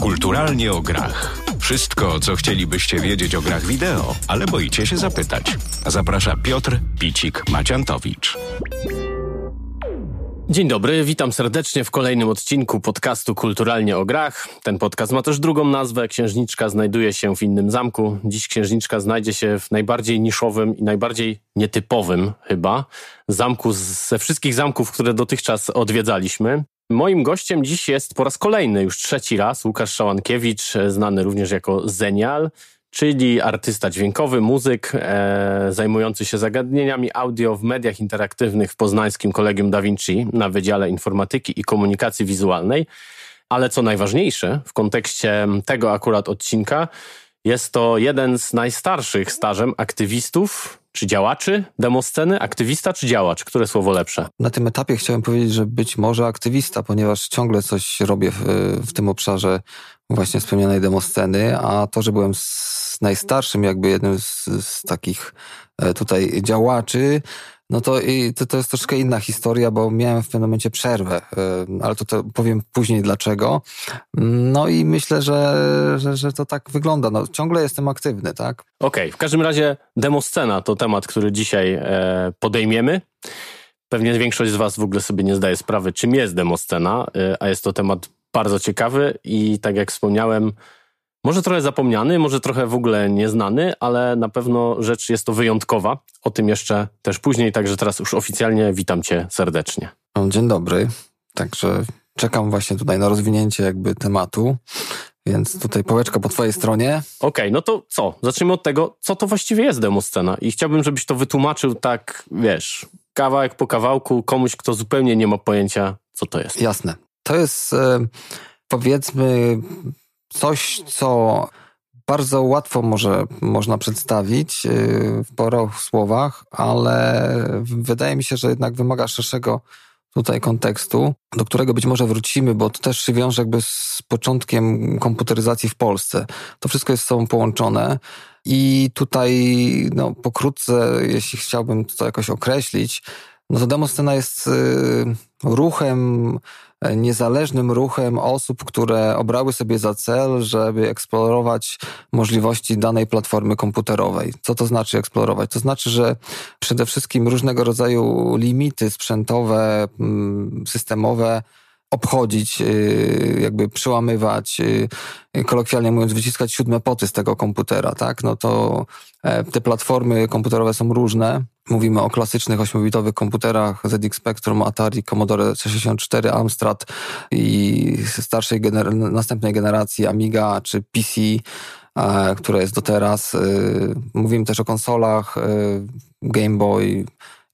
Kulturalnie o grach. Wszystko, co chcielibyście wiedzieć o grach wideo, ale boicie się zapytać. Zaprasza Piotr Picik-Maciantowicz. Dzień dobry, witam serdecznie w kolejnym odcinku podcastu Kulturalnie o grach. Ten podcast ma też drugą nazwę. Księżniczka znajduje się w innym zamku. Dziś księżniczka znajdzie się w najbardziej niszowym i najbardziej nietypowym chyba zamku ze wszystkich zamków, które dotychczas odwiedzaliśmy. Moim gościem dziś jest po raz kolejny, już trzeci raz, Łukasz Szałankiewicz, znany również jako Zenial, czyli artysta dźwiękowy, muzyk e, zajmujący się zagadnieniami audio w mediach interaktywnych w poznańskim Kolegium Da Vinci na Wydziale Informatyki i Komunikacji Wizualnej. Ale co najważniejsze w kontekście tego akurat odcinka, jest to jeden z najstarszych stażem aktywistów czy działaczy demosceny? Aktywista czy działacz? Które słowo lepsze? Na tym etapie chciałem powiedzieć, że być może aktywista, ponieważ ciągle coś robię w, w tym obszarze właśnie wspomnianej demosceny, a to, że byłem najstarszym, jakby jednym z, z takich e, tutaj działaczy, no to, i to, to jest troszkę inna historia, bo miałem w pewnym momencie przerwę, ale to, to powiem później dlaczego. No i myślę, że, że, że to tak wygląda. No, ciągle jestem aktywny, tak? Okej, okay. w każdym razie demoscena to temat, który dzisiaj e, podejmiemy. Pewnie większość z Was w ogóle sobie nie zdaje sprawy, czym jest demoscena, e, a jest to temat bardzo ciekawy i tak jak wspomniałem, może trochę zapomniany, może trochę w ogóle nieznany, ale na pewno rzecz jest to wyjątkowa. O tym jeszcze też później, także teraz już oficjalnie witam Cię serdecznie. Dzień dobry. Także czekam właśnie tutaj na rozwinięcie jakby tematu. Więc tutaj pałeczka po twojej stronie. Okej, okay, no to co? Zacznijmy od tego, co to właściwie jest demoscena. I chciałbym, żebyś to wytłumaczył tak, wiesz, kawałek po kawałku komuś, kto zupełnie nie ma pojęcia, co to jest. Jasne. To jest e, powiedzmy coś, co bardzo łatwo może można przedstawić e, w paru słowach, ale wydaje mi się, że jednak wymaga szerszego tutaj kontekstu, do którego być może wrócimy, bo to też się wiąże jakby z początkiem komputeryzacji w Polsce. To wszystko jest z sobą połączone i tutaj no, pokrótce, jeśli chciałbym to jakoś określić, no to demoscena jest y, ruchem niezależnym ruchem osób, które obrały sobie za cel, żeby eksplorować możliwości danej platformy komputerowej. Co to znaczy eksplorować? To znaczy, że przede wszystkim różnego rodzaju limity sprzętowe, mm, systemowe, obchodzić, y, jakby przełamywać, y, kolokwialnie mówiąc, wyciskać siódme poty z tego komputera, tak? No to e, te platformy komputerowe są różne. Mówimy o klasycznych 8-bitowych komputerach ZX Spectrum, Atari, Commodore C64, Amstrad i starszej gener następnej generacji Amiga czy PC, e, która jest do teraz. E, mówimy też o konsolach Game Boy,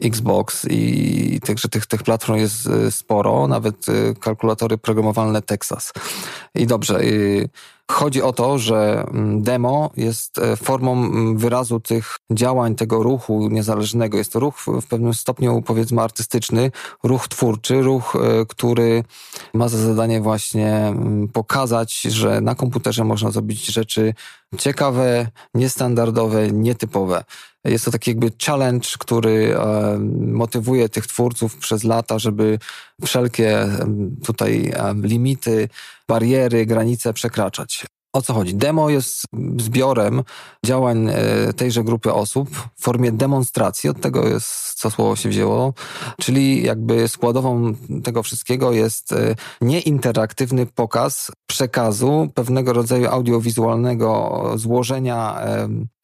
Xbox i także tych, tych platform jest y, sporo, nawet y, kalkulatory programowalne Texas. I dobrze, y, chodzi o to, że mm, demo jest formą mm, wyrazu tych działań, tego ruchu niezależnego. Jest to ruch w pewnym stopniu, powiedzmy, artystyczny, ruch twórczy, ruch, który ma za zadanie właśnie mm, pokazać, że na komputerze można zrobić rzeczy ciekawe, niestandardowe, nietypowe. Jest to taki jakby challenge, który e, motywuje tych twórców przez lata, żeby wszelkie tutaj limity, bariery, granice przekraczać. O co chodzi? Demo jest zbiorem działań e, tejże grupy osób w formie demonstracji. Od tego jest, co słowo się wzięło. Czyli jakby składową tego wszystkiego jest e, nieinteraktywny pokaz przekazu pewnego rodzaju audiowizualnego złożenia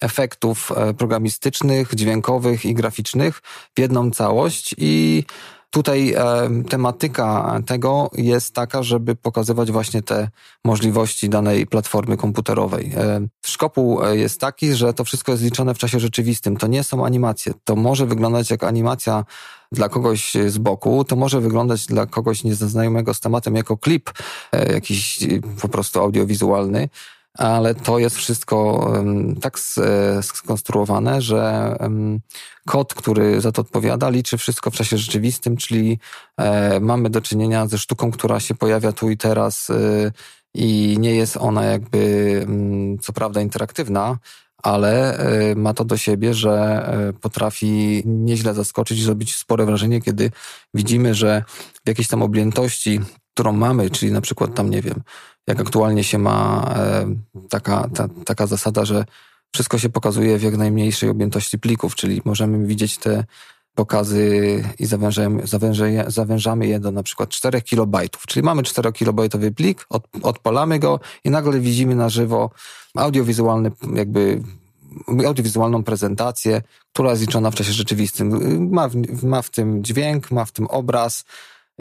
efektów e, programistycznych, dźwiękowych i graficznych w jedną całość i Tutaj e, tematyka tego jest taka, żeby pokazywać właśnie te możliwości danej platformy komputerowej. E, szkopuł e, jest taki, że to wszystko jest liczone w czasie rzeczywistym. To nie są animacje. To może wyglądać jak animacja dla kogoś z boku, to może wyglądać dla kogoś nieznajomego z tematem jako klip, e, jakiś po prostu audiowizualny ale to jest wszystko tak e, skonstruowane, że kod, który za to odpowiada, liczy wszystko w czasie rzeczywistym, czyli e, mamy do czynienia ze sztuką, która się pojawia tu i teraz e, i nie jest ona jakby co prawda interaktywna, ale ma to do siebie, że potrafi nieźle zaskoczyć i zrobić spore wrażenie, kiedy widzimy, że w jakiejś tam objętości którą mamy, czyli na przykład tam, nie wiem, jak aktualnie się ma e, taka, ta, taka zasada, że wszystko się pokazuje w jak najmniejszej objętości plików, czyli możemy widzieć te pokazy i zawężamy, zawężamy, zawężamy je do na przykład 4 kilobajtów. Czyli mamy 4 kilobajtowy plik, od, odpalamy go i nagle widzimy na żywo audiowizualny jakby audiowizualną prezentację, która jest liczona w czasie rzeczywistym. Ma w, ma w tym dźwięk, ma w tym obraz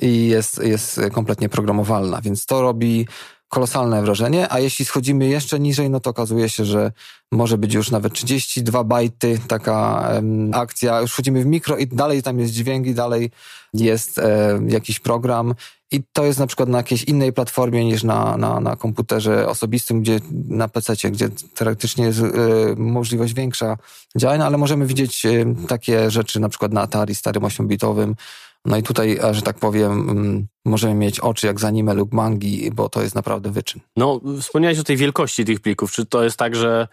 i jest, jest kompletnie programowalna, więc to robi kolosalne wrażenie, a jeśli schodzimy jeszcze niżej, no to okazuje się, że może być już nawet 32 bajty taka um, akcja. Już wchodzimy w mikro i dalej tam jest dźwięk i dalej jest e, jakiś program i to jest na przykład na jakiejś innej platformie niż na, na, na komputerze osobistym, gdzie na PC, gdzie teoretycznie jest e, możliwość większa działania, ale możemy widzieć e, takie rzeczy na przykład na Atari starym 8-bitowym, no i tutaj, że tak powiem, mm, możemy mieć oczy jak z anime lub mangi, bo to jest naprawdę wyczyn. No, wspomniałeś o tej wielkości tych plików. Czy to jest tak, że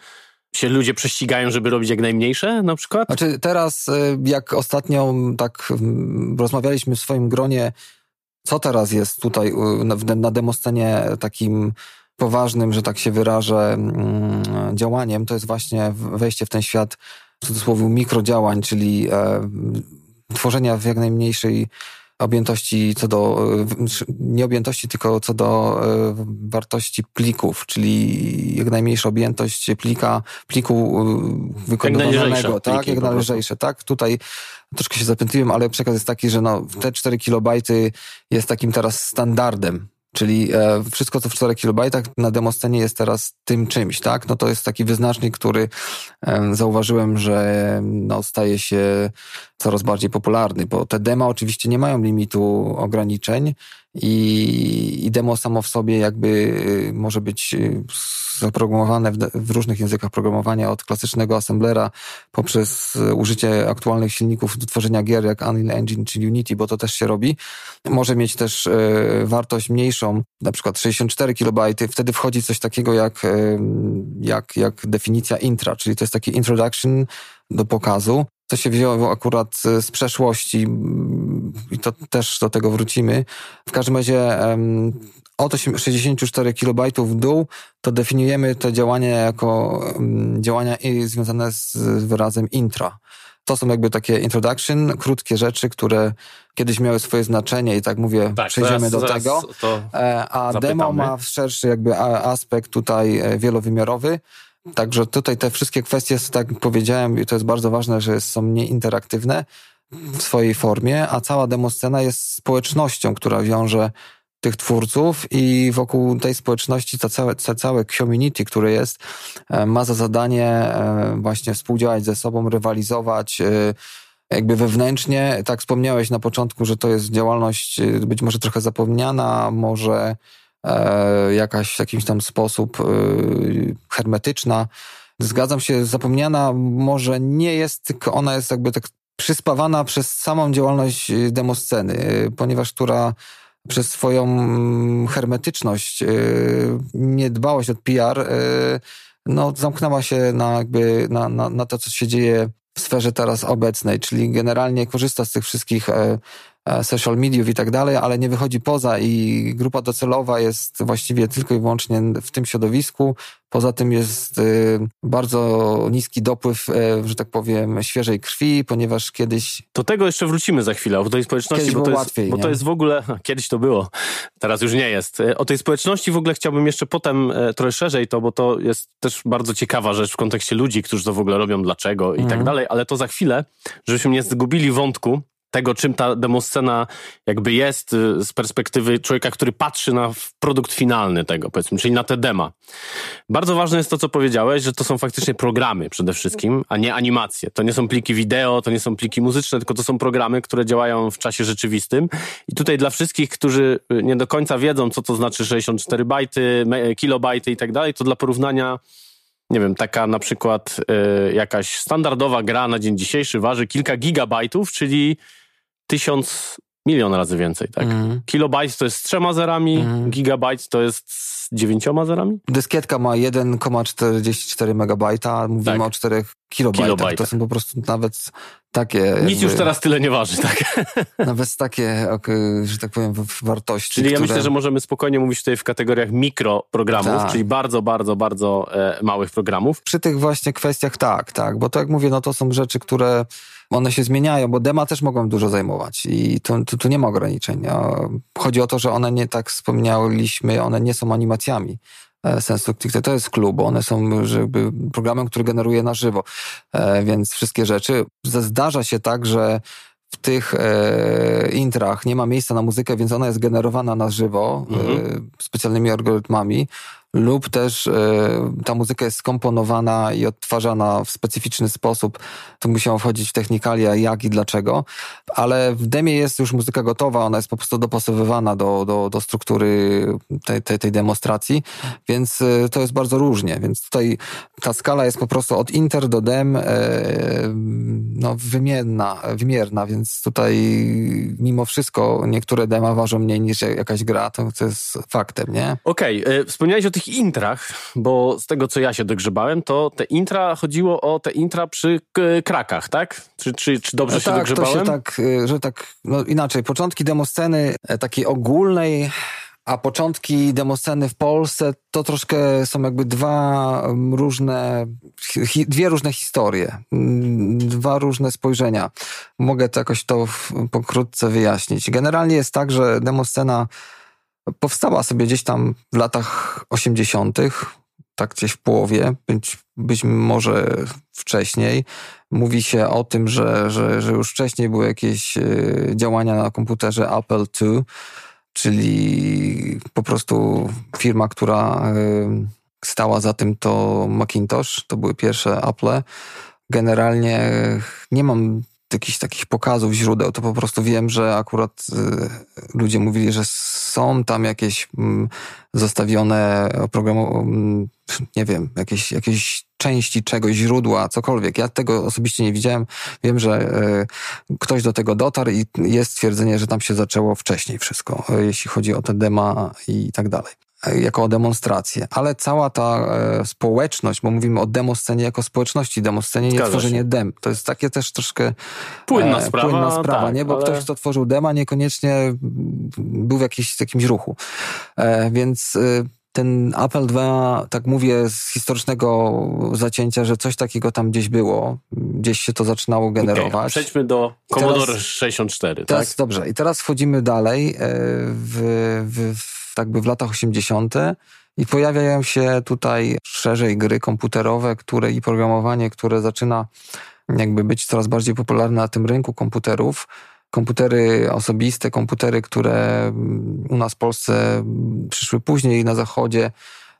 się ludzie prześcigają, żeby robić jak najmniejsze na przykład? Znaczy teraz, y, jak ostatnio tak mm, rozmawialiśmy w swoim gronie, co teraz jest tutaj na demoscenie takim poważnym, że tak się wyrażę, mm, działaniem, to jest właśnie wejście w ten świat w cudzysłowie mikrodziałań, czyli e, tworzenia w jak najmniejszej objętości co do, nie objętości, tylko co do e, wartości plików, czyli jak najmniejsza objętość plika, pliku e, wykonywanego, tak, jak należejsze, tak. Tutaj troszkę się zapętliłem, ale przekaz jest taki, że no, te 4 kilobajty jest takim teraz standardem Czyli e, wszystko, co w 4 kilobajtach na demoscenie jest teraz tym czymś, tak? No to jest taki wyznacznik, który e, zauważyłem, że no, staje się coraz bardziej popularny, bo te dema oczywiście nie mają limitu ograniczeń i, i demo samo w sobie jakby y, może być y, zaprogramowane w, w, różnych językach programowania, od klasycznego assemblera poprzez y, użycie aktualnych silników do tworzenia gier jak Unreal Engine czy Unity, bo to też się robi. Może mieć też wartość mniejszą, na przykład 64 KB, wtedy wchodzi coś takiego jak, jak, jak definicja intra, czyli to jest taki introduction do pokazu, to się wzięło akurat z przeszłości i to też do tego wrócimy. W każdym razie od 64 KB w dół to definiujemy te działania jako działania związane z wyrazem intra. To są jakby takie introduction, krótkie rzeczy, które kiedyś miały swoje znaczenie i tak mówię, tak, przejdziemy do tego. E, a zapytamy. demo ma szerszy jakby aspekt tutaj e, wielowymiarowy. Także tutaj te wszystkie kwestie, tak jak powiedziałem, i to jest bardzo ważne, że są nieinteraktywne w swojej formie, a cała demoscena jest społecznością, która wiąże tych twórców i wokół tej społeczności to całe, to całe community, które jest, e, ma za zadanie e, właśnie współdziałać ze sobą, rywalizować, e, jakby wewnętrznie. Tak wspomniałeś na początku, że to jest działalność być może trochę zapomniana, może jakaś w jakiś tam sposób e, hermetyczna. Zgadzam się, zapomniana może nie jest, tylko ona jest jakby tak przyspawana przez samą działalność demosceny, ponieważ która przez swoją hermetyczność, e, niedbałość od PR, no, zamknęła się na, jakby na, na, na to, co się dzieje w sferze teraz obecnej, czyli generalnie korzysta z tych wszystkich E, social mediów i tak dalej, ale nie wychodzi poza i grupa docelowa jest właściwie tylko i wyłącznie w tym środowisku. Poza tym jest y, bardzo niski dopływ, e, że tak powiem, świeżej krwi, ponieważ kiedyś. Do tego jeszcze wrócimy za chwilę, o tej społeczności, bo, to jest, łatwiej, bo to jest w ogóle. Kiedyś to było, teraz już nie jest. E, o tej społeczności w ogóle chciałbym jeszcze potem trochę szerzej to, bo to jest też bardzo ciekawa rzecz w kontekście ludzi, którzy to w ogóle robią, dlaczego i tak mhm. dalej, ale to za chwilę, żebyśmy nie zgubili wątku tego, czym ta demoscena jakby jest y, z perspektywy człowieka, który patrzy na produkt finalny tego, powiedzmy, czyli na te dema. Bardzo ważne jest to, co powiedziałeś, że to są faktycznie programy przede wszystkim, a nie animacje. To nie są pliki wideo, to nie są pliki muzyczne, tylko to są programy, które działają w czasie rzeczywistym. I tutaj dla wszystkich, którzy y, nie do końca wiedzą, co to znaczy 64 bajty, kilobajty i tak dalej, to dla porównania nie wiem, taka na przykład y, jakaś standardowa gra na dzień dzisiejszy waży kilka gigabajtów, czyli tysiąc milion razy więcej, tak? Mhm. Kilobyte to jest z trzema zerami, Mhm. gigabyte to jest z dziewięcioma zerami? Dyskietka ma 1,44 megabajta, mówimy Tak. o 4 kilobajtach. To są po prostu nawet takie... Nic jakby- już teraz tyle nie waży, tak? Nawet takie, że tak powiem, wartości, Czyli ja które... myślę, że możemy spokojnie mówić tutaj w kategoriach mikroprogramów, Tak. czyli bardzo, bardzo, bardzo e, małych programów. Przy tych właśnie kwestiach tak, tak, bo to jak mówię, no to są rzeczy, które one się zmieniają, bo dema też mogą dużo zajmować i tu, tu, tu nie ma ograniczeń. Chodzi o to, że one nie, tak wspomnieliśmy, one nie są animacjami. e, Sensu stricte to jest klub, one są żeby programem, który generuje na żywo, E, więc wszystkie rzeczy. Zdarza się tak, że w tych e, intrach nie ma miejsca na muzykę, więc ona jest generowana na żywo Mhm. e, specjalnymi algorytmami, lub też e, ta muzyka jest skomponowana i odtwarzana w specyficzny sposób. Tu musiało wchodzić w technikalia, jak i dlaczego, ale w demie jest już muzyka gotowa, ona jest po prostu dopasowywana do, do, do struktury tej, tej, tej demonstracji, więc e, to jest bardzo różnie. Więc tutaj ta skala jest po prostu od inter do dem e, no, wymierna, wymierna, więc tutaj mimo wszystko niektóre dema ważą mniej niż jakaś gra, to, to jest faktem, nie? Okej, e, wspomniałeś o tych intrach, bo z tego, co ja się dogrzebałem, to te intra, chodziło o te intra przy krakach, tak? Czy, czy, czy dobrze się tak, to dogrzebałem? się tak, y, że tak, no inaczej, początki demosceny e, takiej ogólnej, a początki demosceny w Polsce to troszkę są jakby dwa różne, hi, dwie różne historie, dwa różne spojrzenia. Mogę to jakoś to pokrótce wyjaśnić. Generalnie jest tak, że demoscena powstała sobie gdzieś tam w latach 80., tak gdzieś w połowie, być, być może wcześniej. Mówi się o tym, że, że, że już wcześniej były jakieś e, działania na komputerze Apple II, czyli po prostu firma, która e, stała za tym to Macintosh, to były pierwsze Apple. Generalnie nie mam jakichś takich pokazów źródeł, to po prostu wiem, że akurat y, ludzie mówili, że są tam jakieś mm, zostawione oprogramowanie, nie wiem, jakieś, jakieś części czegoś, źródła, cokolwiek. Ja tego osobiście nie widziałem. Wiem, że y, ktoś do tego dotarł i jest stwierdzenie, że tam się zaczęło wcześniej wszystko, y, jeśli chodzi o te dema i tak dalej jako o demonstrację, ale cała ta e, społeczność, bo mówimy o demoscenie jako społeczności, demoscenie, nie tworzenie dem. To jest takie też troszkę Płynna e, sprawa, płynna sprawa tak, nie? Bo ale- ktoś, kto tworzył dema, niekoniecznie mm, był w jakiś, jakimś ruchu. E, więc e, ten Apple II, tak mówię z historycznego zacięcia, że coś takiego tam gdzieś było, gdzieś się to zaczynało generować. Przejdźmy do I teraz- Commodore 64, tak? Teraz, Dobrze, i teraz wchodzimy dalej e, w, w, tak by w latach 80. i pojawiają się tutaj szerzej gry komputerowe, które i programowanie, które zaczyna jakby być coraz bardziej popularne na tym rynku komputerów. Komputery osobiste, komputery, które u nas w Polsce przyszły później na zachodzie,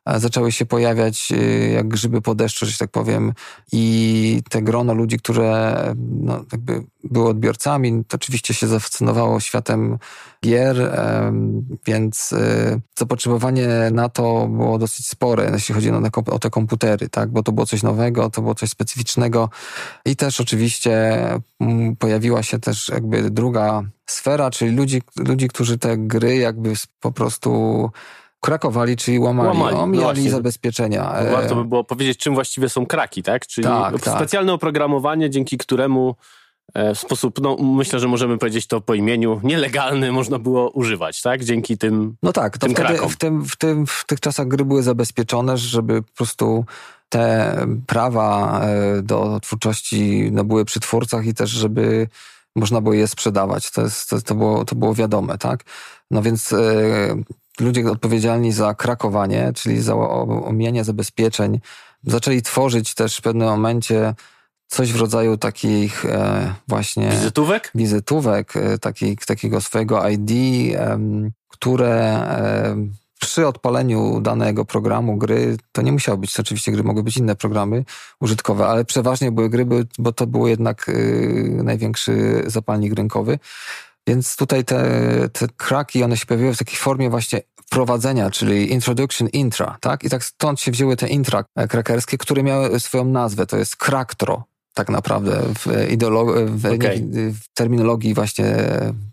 zaczęły się pojawiać y, jak grzyby po deszczu, że tak powiem. I te grono ludzi, które no, jakby były odbiorcami, to oczywiście się zafascynowało światem gier, więc y, zapotrzebowanie na to było dosyć spore, jeśli chodzi o, te- komputery, tak? bo to było coś nowego, to było coś specyficznego i też oczywiście pojawiła się też jakby druga sfera, czyli ludzi, ludzi którzy te gry jakby po prostu krakowali, czyli łamali, Łamali, no omijali właśnie. zabezpieczenia. Bo E, Warto by było powiedzieć, czym właściwie są kraki, tak? Czyli Tak, tak. specjalne oprogramowanie, dzięki któremu e, w sposób, no myślę, że możemy powiedzieć to po imieniu, nielegalny można było używać, tak? Dzięki tym... No tak, to tym wtedy krakom. w, tym, w, tym, w tych czasach gry były zabezpieczone, żeby po prostu te prawa e, do twórczości no, były przy twórcach i też, żeby można było je sprzedawać. To, jest, to, to, było, to było wiadome, tak? No więc e, ludzie odpowiedzialni za krakowanie, czyli za omijanie zabezpieczeń, zaczęli tworzyć też w pewnym momencie coś w rodzaju takich e, właśnie Wizytówek? wizytówek, e, taki, takiego swojego ID, które em, przy odpaleniu danego programu gry, to nie musiały być oczywiście gry, mogły być inne programy użytkowe, ale przeważnie były gry, bo to był jednak y, największy zapalnik rynkowy. Więc tutaj te, te kraki, one się pojawiły w takiej formie właśnie wprowadzenia, czyli introduction intra, tak? I tak stąd się wzięły te intra krakerskie, które miały swoją nazwę, to jest Kraktro. tak naprawdę w, ideolo- w, nie, w terminologii właśnie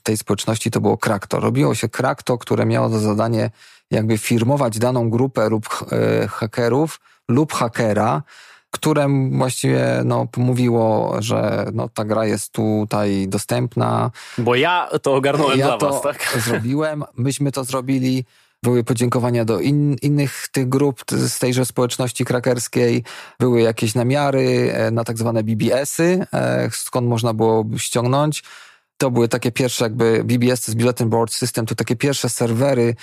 tej społeczności to było krakto. Robiło się krakto, które miało za zadanie jakby firmować daną grupę lub e, hakerów lub hakera, które właściwie no, mówiło, że no, ta gra jest tutaj dostępna. Bo ja to ogarnąłem ja dla to was, tak? zrobiłem, myśmy to zrobili. Były podziękowania do in, innych tych grup z tejże społeczności krakerskiej. Były jakieś namiary e, na tak zwane BBS-y, e, skąd można było ściągnąć. To były takie pierwsze jakby BBS, jest Bulletin Board System, to takie pierwsze serwery,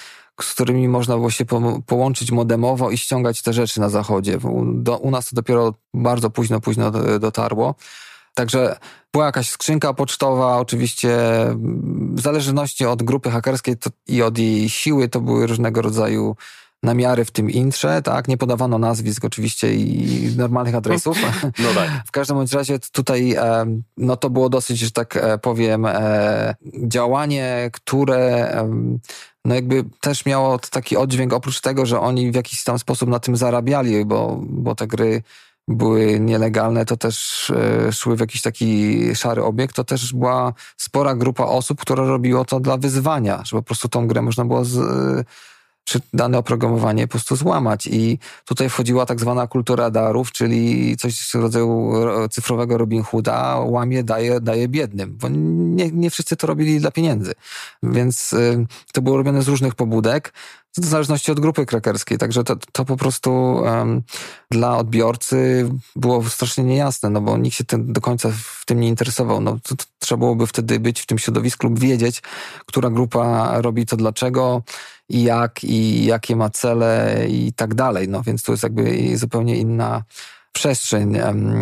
z którymi można było się po, połączyć modemowo i ściągać te rzeczy na zachodzie. U, do, u nas to dopiero bardzo późno, późno do- dotarło. Także była jakaś skrzynka pocztowa, oczywiście w zależności od grupy hakerskiej to, i od jej siły to były różnego rodzaju namiary w tym intrze, tak? Nie podawano nazwisk oczywiście i normalnych adresów. No tak. W każdym bądź razie tutaj em, no to było dosyć, że tak e, powiem, e, działanie, które no jakby też miało taki oddźwięk, oprócz tego, że oni w jakiś tam sposób na tym zarabiali, bo, bo te gry były nielegalne, to też e, szły w jakiś taki szary obiekt, to też była spora grupa osób, która robiło to dla wyzwania, że po prostu tą grę można było z, e, czy dane oprogramowanie po prostu złamać. I tutaj wchodziła tak zwana kultura darów, czyli coś w rodzaju ro- cyfrowego Robin Hooda, łamie, daje, daje biednym, bo nie, nie wszyscy to robili dla pieniędzy. Więc y, to było robione z różnych pobudek, w zależności od grupy krakerskiej. Także to, to po prostu em, dla odbiorcy było strasznie niejasne, no bo nikt się tym do końca w tym nie interesował. No, to, to trzeba byłoby wtedy być w tym środowisku lub wiedzieć, która grupa robi to dlaczego jak, i jakie ma cele i tak dalej. No więc to jest jakby zupełnie inna przestrzeń.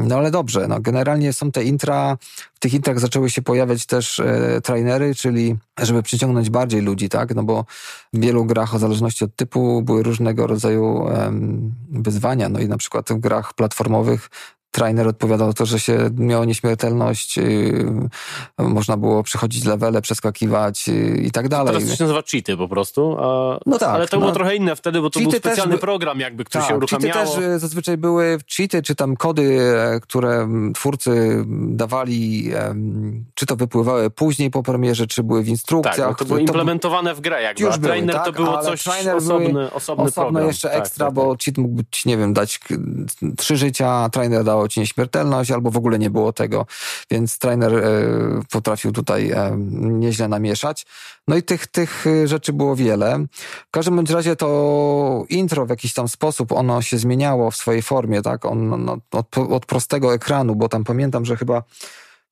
No ale dobrze, no generalnie są te intra, w tych intrach zaczęły się pojawiać też e, trainery, czyli żeby przyciągnąć bardziej ludzi, tak? No bo w wielu grach, o zależności od typu, były różnego rodzaju em, wyzwania. No i na przykład w grach platformowych trainer odpowiadał to, że się miało nieśmiertelność, yy, można było przechodzić levele, przeskakiwać yy, i tak dalej. Teraz to się nazywa cheaty po prostu. A, No tak, Ale to no. było trochę inne wtedy, bo to był Cheaty też specjalny by- program jakby, który się Tak, cheaty uruchamiało. też y, zazwyczaj były cheaty, czy tam kody, e, które twórcy dawali, czy to wypływały później po premierze, czy były w instrukcjach. Tak, no to były implementowane w grę jakby, Już a były, trainer to tak, było ale coś trainer osobny, były osobny Osobno program. jeszcze Tak, ekstra, tak, bo tak. cheat mógł być, nie wiem, dać trzy życia, trainer dało ci nieśmiertelność, albo w ogóle nie było tego, więc trainer e, potrafił tutaj e, nieźle namieszać. No i tych, tych e, rzeczy było wiele. W każdym bądź razie to intro w jakiś tam sposób, ono się zmieniało w swojej formie, tak? On, no, od, od prostego ekranu, bo tam pamiętam, że chyba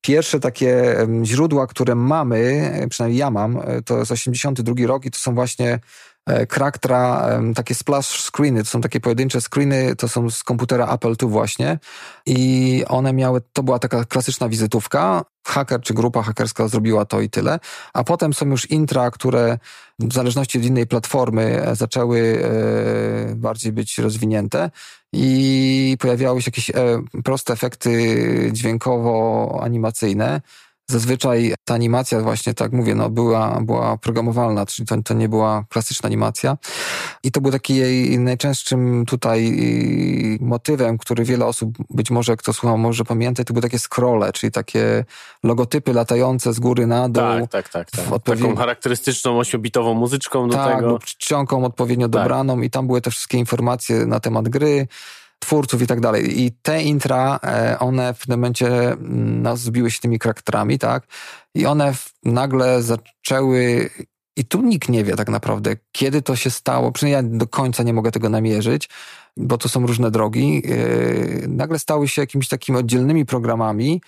Pierwsze takie źródła, które mamy, przynajmniej ja mam, to jest 82 rok i to są właśnie Kraktra, em, takie splash screeny, to są takie pojedyncze screeny, to są z komputera Apple II właśnie. I one miały, to była taka klasyczna wizytówka, haker czy grupa hakerska zrobiła to i tyle, a potem są już intra, które w zależności od innej platformy e, zaczęły e, bardziej być rozwinięte. I pojawiały się jakieś e, proste efekty dźwiękowo-animacyjne. Zazwyczaj ta animacja właśnie, tak mówię, no była, była programowalna, czyli to, to nie była klasyczna animacja. I to był taki jej najczęstszym tutaj y, motywem, który wiele osób, być może kto słuchał, może pamięta, to były takie scrolle, czyli takie logotypy latające z góry na dół. Tak, tak, tak. tak. Taką charakterystyczną ośmiobitową muzyczką do tak, tego. lub czcionką odpowiednio Tak. dobraną i tam były te wszystkie informacje na temat gry, twórców i tak dalej. I te intra, e, one w tym momencie mm, no, zbiły się tymi charakterami, tak? I one nagle zaczęły i tu nikt nie wie tak naprawdę, kiedy to się stało. Przynajmniej ja do końca nie mogę tego namierzyć, bo to są różne drogi. Yy, Nagle stały się jakimiś takimi oddzielnymi programami,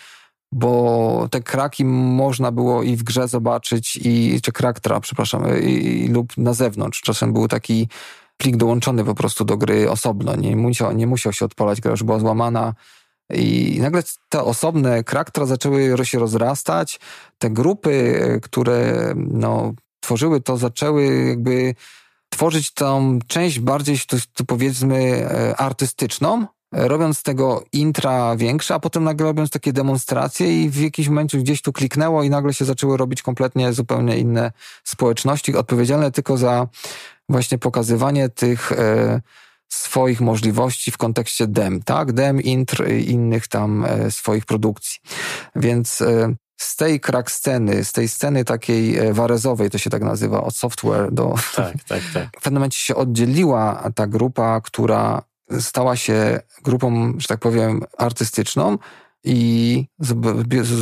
bo te kraki można było i w grze zobaczyć, i, czy kraktra, przepraszam, i, i, lub na zewnątrz. Czasem był taki plik dołączony po prostu do gry osobno. Nie musiał, nie musiał się odpalać, gra już była złamana. I nagle te osobne kraktra zaczęły się rozrastać. Te grupy, które no, tworzyły to, zaczęły jakby tworzyć tą część bardziej, to, to powiedzmy, e, artystyczną, robiąc tego intra większe, a potem nagle robiąc takie demonstracje i w jakimś momencie gdzieś tu kliknęło i nagle się zaczęły robić kompletnie zupełnie inne społeczności, odpowiedzialne tylko za właśnie pokazywanie tych e, swoich możliwości w kontekście dem, tak? Dem, intr i innych tam e, swoich produkcji. Więc e, z tej crack sceny, z tej sceny takiej warezowej, to się tak nazywa, od software do... Tak, tak, tak. W pewnym momencie się oddzieliła ta grupa, która stała się grupą, że tak powiem, artystyczną, i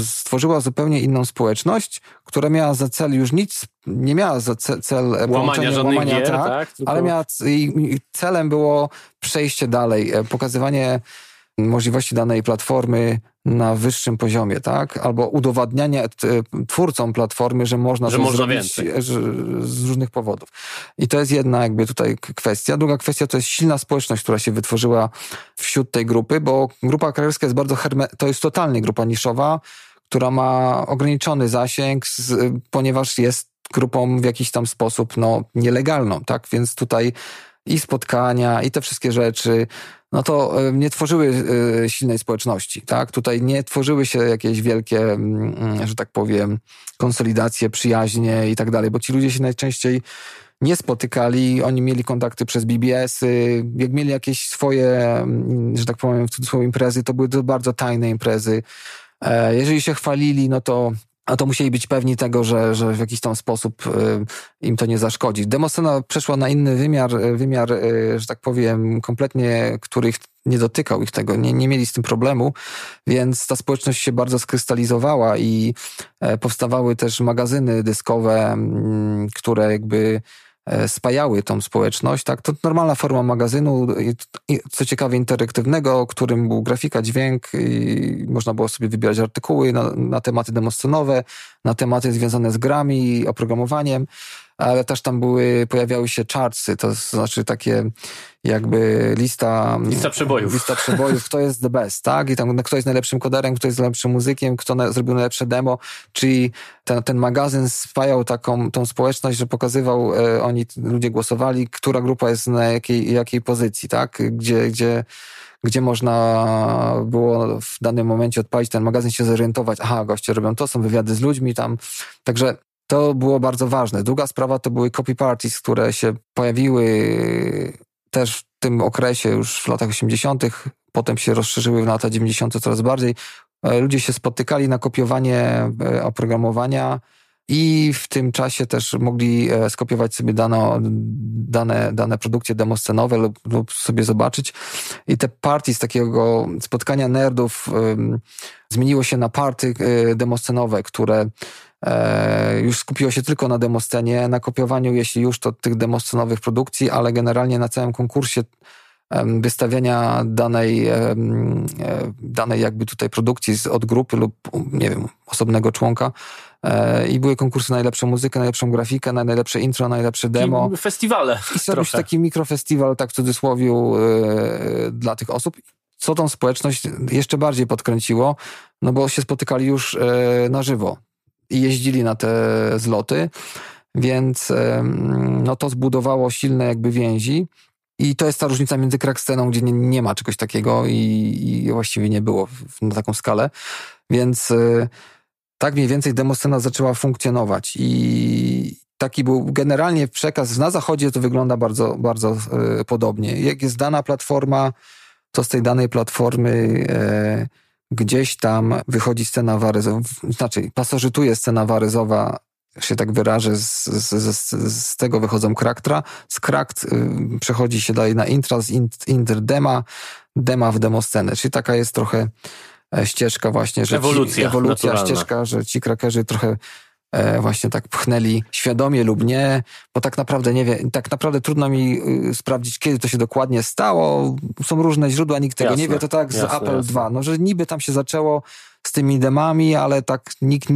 stworzyła zupełnie inną społeczność, która miała za cel już nic, nie miała za cel łamania łamania, gier, tak, tak? ale miała, celem było przejście dalej, e, pokazywanie możliwości danej platformy na wyższym poziomie, tak? Albo udowadnianie twórcom platformy, że można że można zrobić więcej. z różnych powodów. I to jest jedna jakby tutaj kwestia. Druga kwestia to jest silna społeczność, która się wytworzyła wśród tej grupy, bo grupa krajerska jest bardzo herme- to jest totalnie grupa niszowa, która ma ograniczony zasięg, z, ponieważ jest grupą w jakiś tam sposób no, nielegalną, tak? Więc tutaj i spotkania, i te wszystkie rzeczy, no to e, nie tworzyły e, silnej społeczności, tak? Tutaj nie tworzyły się jakieś wielkie, mm, mm, że tak powiem, konsolidacje, przyjaźnie i tak dalej, bo ci ludzie się najczęściej nie spotykali, oni mieli kontakty przez BBS-y, jak mieli jakieś swoje, mm, że tak powiem, w cudzysłowie imprezy, to były to bardzo tajne imprezy. E, jeżeli się chwalili, no to a to musieli być pewni tego, że, że w jakiś tam sposób y, im to nie zaszkodzi. Demoscena przeszła na inny wymiar, y, wymiar, y, że tak powiem, kompletnie, których nie dotykał ich tego, nie, nie mieli z tym problemu, więc ta społeczność się bardzo skrystalizowała i e, powstawały też magazyny dyskowe, mm, które jakby spajały tą społeczność, tak? To normalna forma magazynu, co ciekawe interaktywnego, którym był grafika, dźwięk i można było sobie wybierać artykuły na, na tematy demoscenowe, na tematy związane z grami i oprogramowaniem ale też tam były, pojawiały się chartsy, to znaczy takie jakby lista... Lista przebojów. Lista przebojów, kto jest the best, tak? I tam kto jest najlepszym koderem, kto jest najlepszym muzykiem, kto na, zrobił najlepsze demo, czyli ten, ten magazyn spajał taką tą społeczność, że pokazywał, e, oni, ludzie głosowali, która grupa jest na jakiej, jakiej pozycji, tak? Gdzie, gdzie gdzie można było w danym momencie odpalić ten magazyn, się zorientować, aha, goście robią to, są wywiady z ludźmi tam. Także to było bardzo ważne. Druga sprawa to były copy parties, które się pojawiły też w tym okresie już w latach 80., potem się rozszerzyły w lata 90. coraz bardziej. E, ludzie się spotykali na kopiowanie e, oprogramowania i w tym czasie też mogli e, skopiować sobie dane, dane, dane produkcje demoscenowe lub, lub sobie zobaczyć. I te party z takiego spotkania nerdów um, zmieniło się na party demoscenowe, które już skupiło się tylko na demoscenie, na kopiowaniu, jeśli już, to tych demoscenowych produkcji, ale generalnie na całym konkursie wystawiania danej, e, danej jakby tutaj produkcji od grupy lub, nie wiem, osobnego członka. E, I były konkursy na najlepszą muzykę, najlepszą grafikę, na najlepsze intro, najlepsze demo. I festiwale. I zrobił się taki mikrofestiwal, tak w cudzysłowie, dla tych osób co tą społeczność jeszcze bardziej podkręciło, no bo się spotykali już na żywo i jeździli na te zloty, więc no to zbudowało silne jakby więzi. I to jest ta różnica między Kraksceną, gdzie nie, nie ma czegoś takiego i, i właściwie nie było w, na taką skalę. Więc e, tak mniej więcej demoscena zaczęła funkcjonować i taki był generalnie przekaz. Na zachodzie to wygląda bardzo, bardzo e, podobnie. Jak jest dana platforma, to z tej danej platformy e, gdzieś tam wychodzi scena waryzowa, znaczy pasożytuje scena waryzowa, się tak wyrażę, z, z, z, z tego wychodzą kraktra, z krakt y, przechodzi się dalej na intra, z intr dema, dema w demoscenę, czyli taka jest trochę e, ścieżka właśnie, że ewolucja, ci, ewolucja ścieżka, że ci krakerzy trochę właśnie tak pchnęli świadomie lub nie, bo tak naprawdę nie wiem, tak naprawdę trudno mi y, sprawdzić, kiedy to się dokładnie stało. Są różne źródła, nikt tego jasne, nie wie. To tak z jasne, Apple jasne. 2, no że niby tam się zaczęło z tymi demami, ale tak nikt,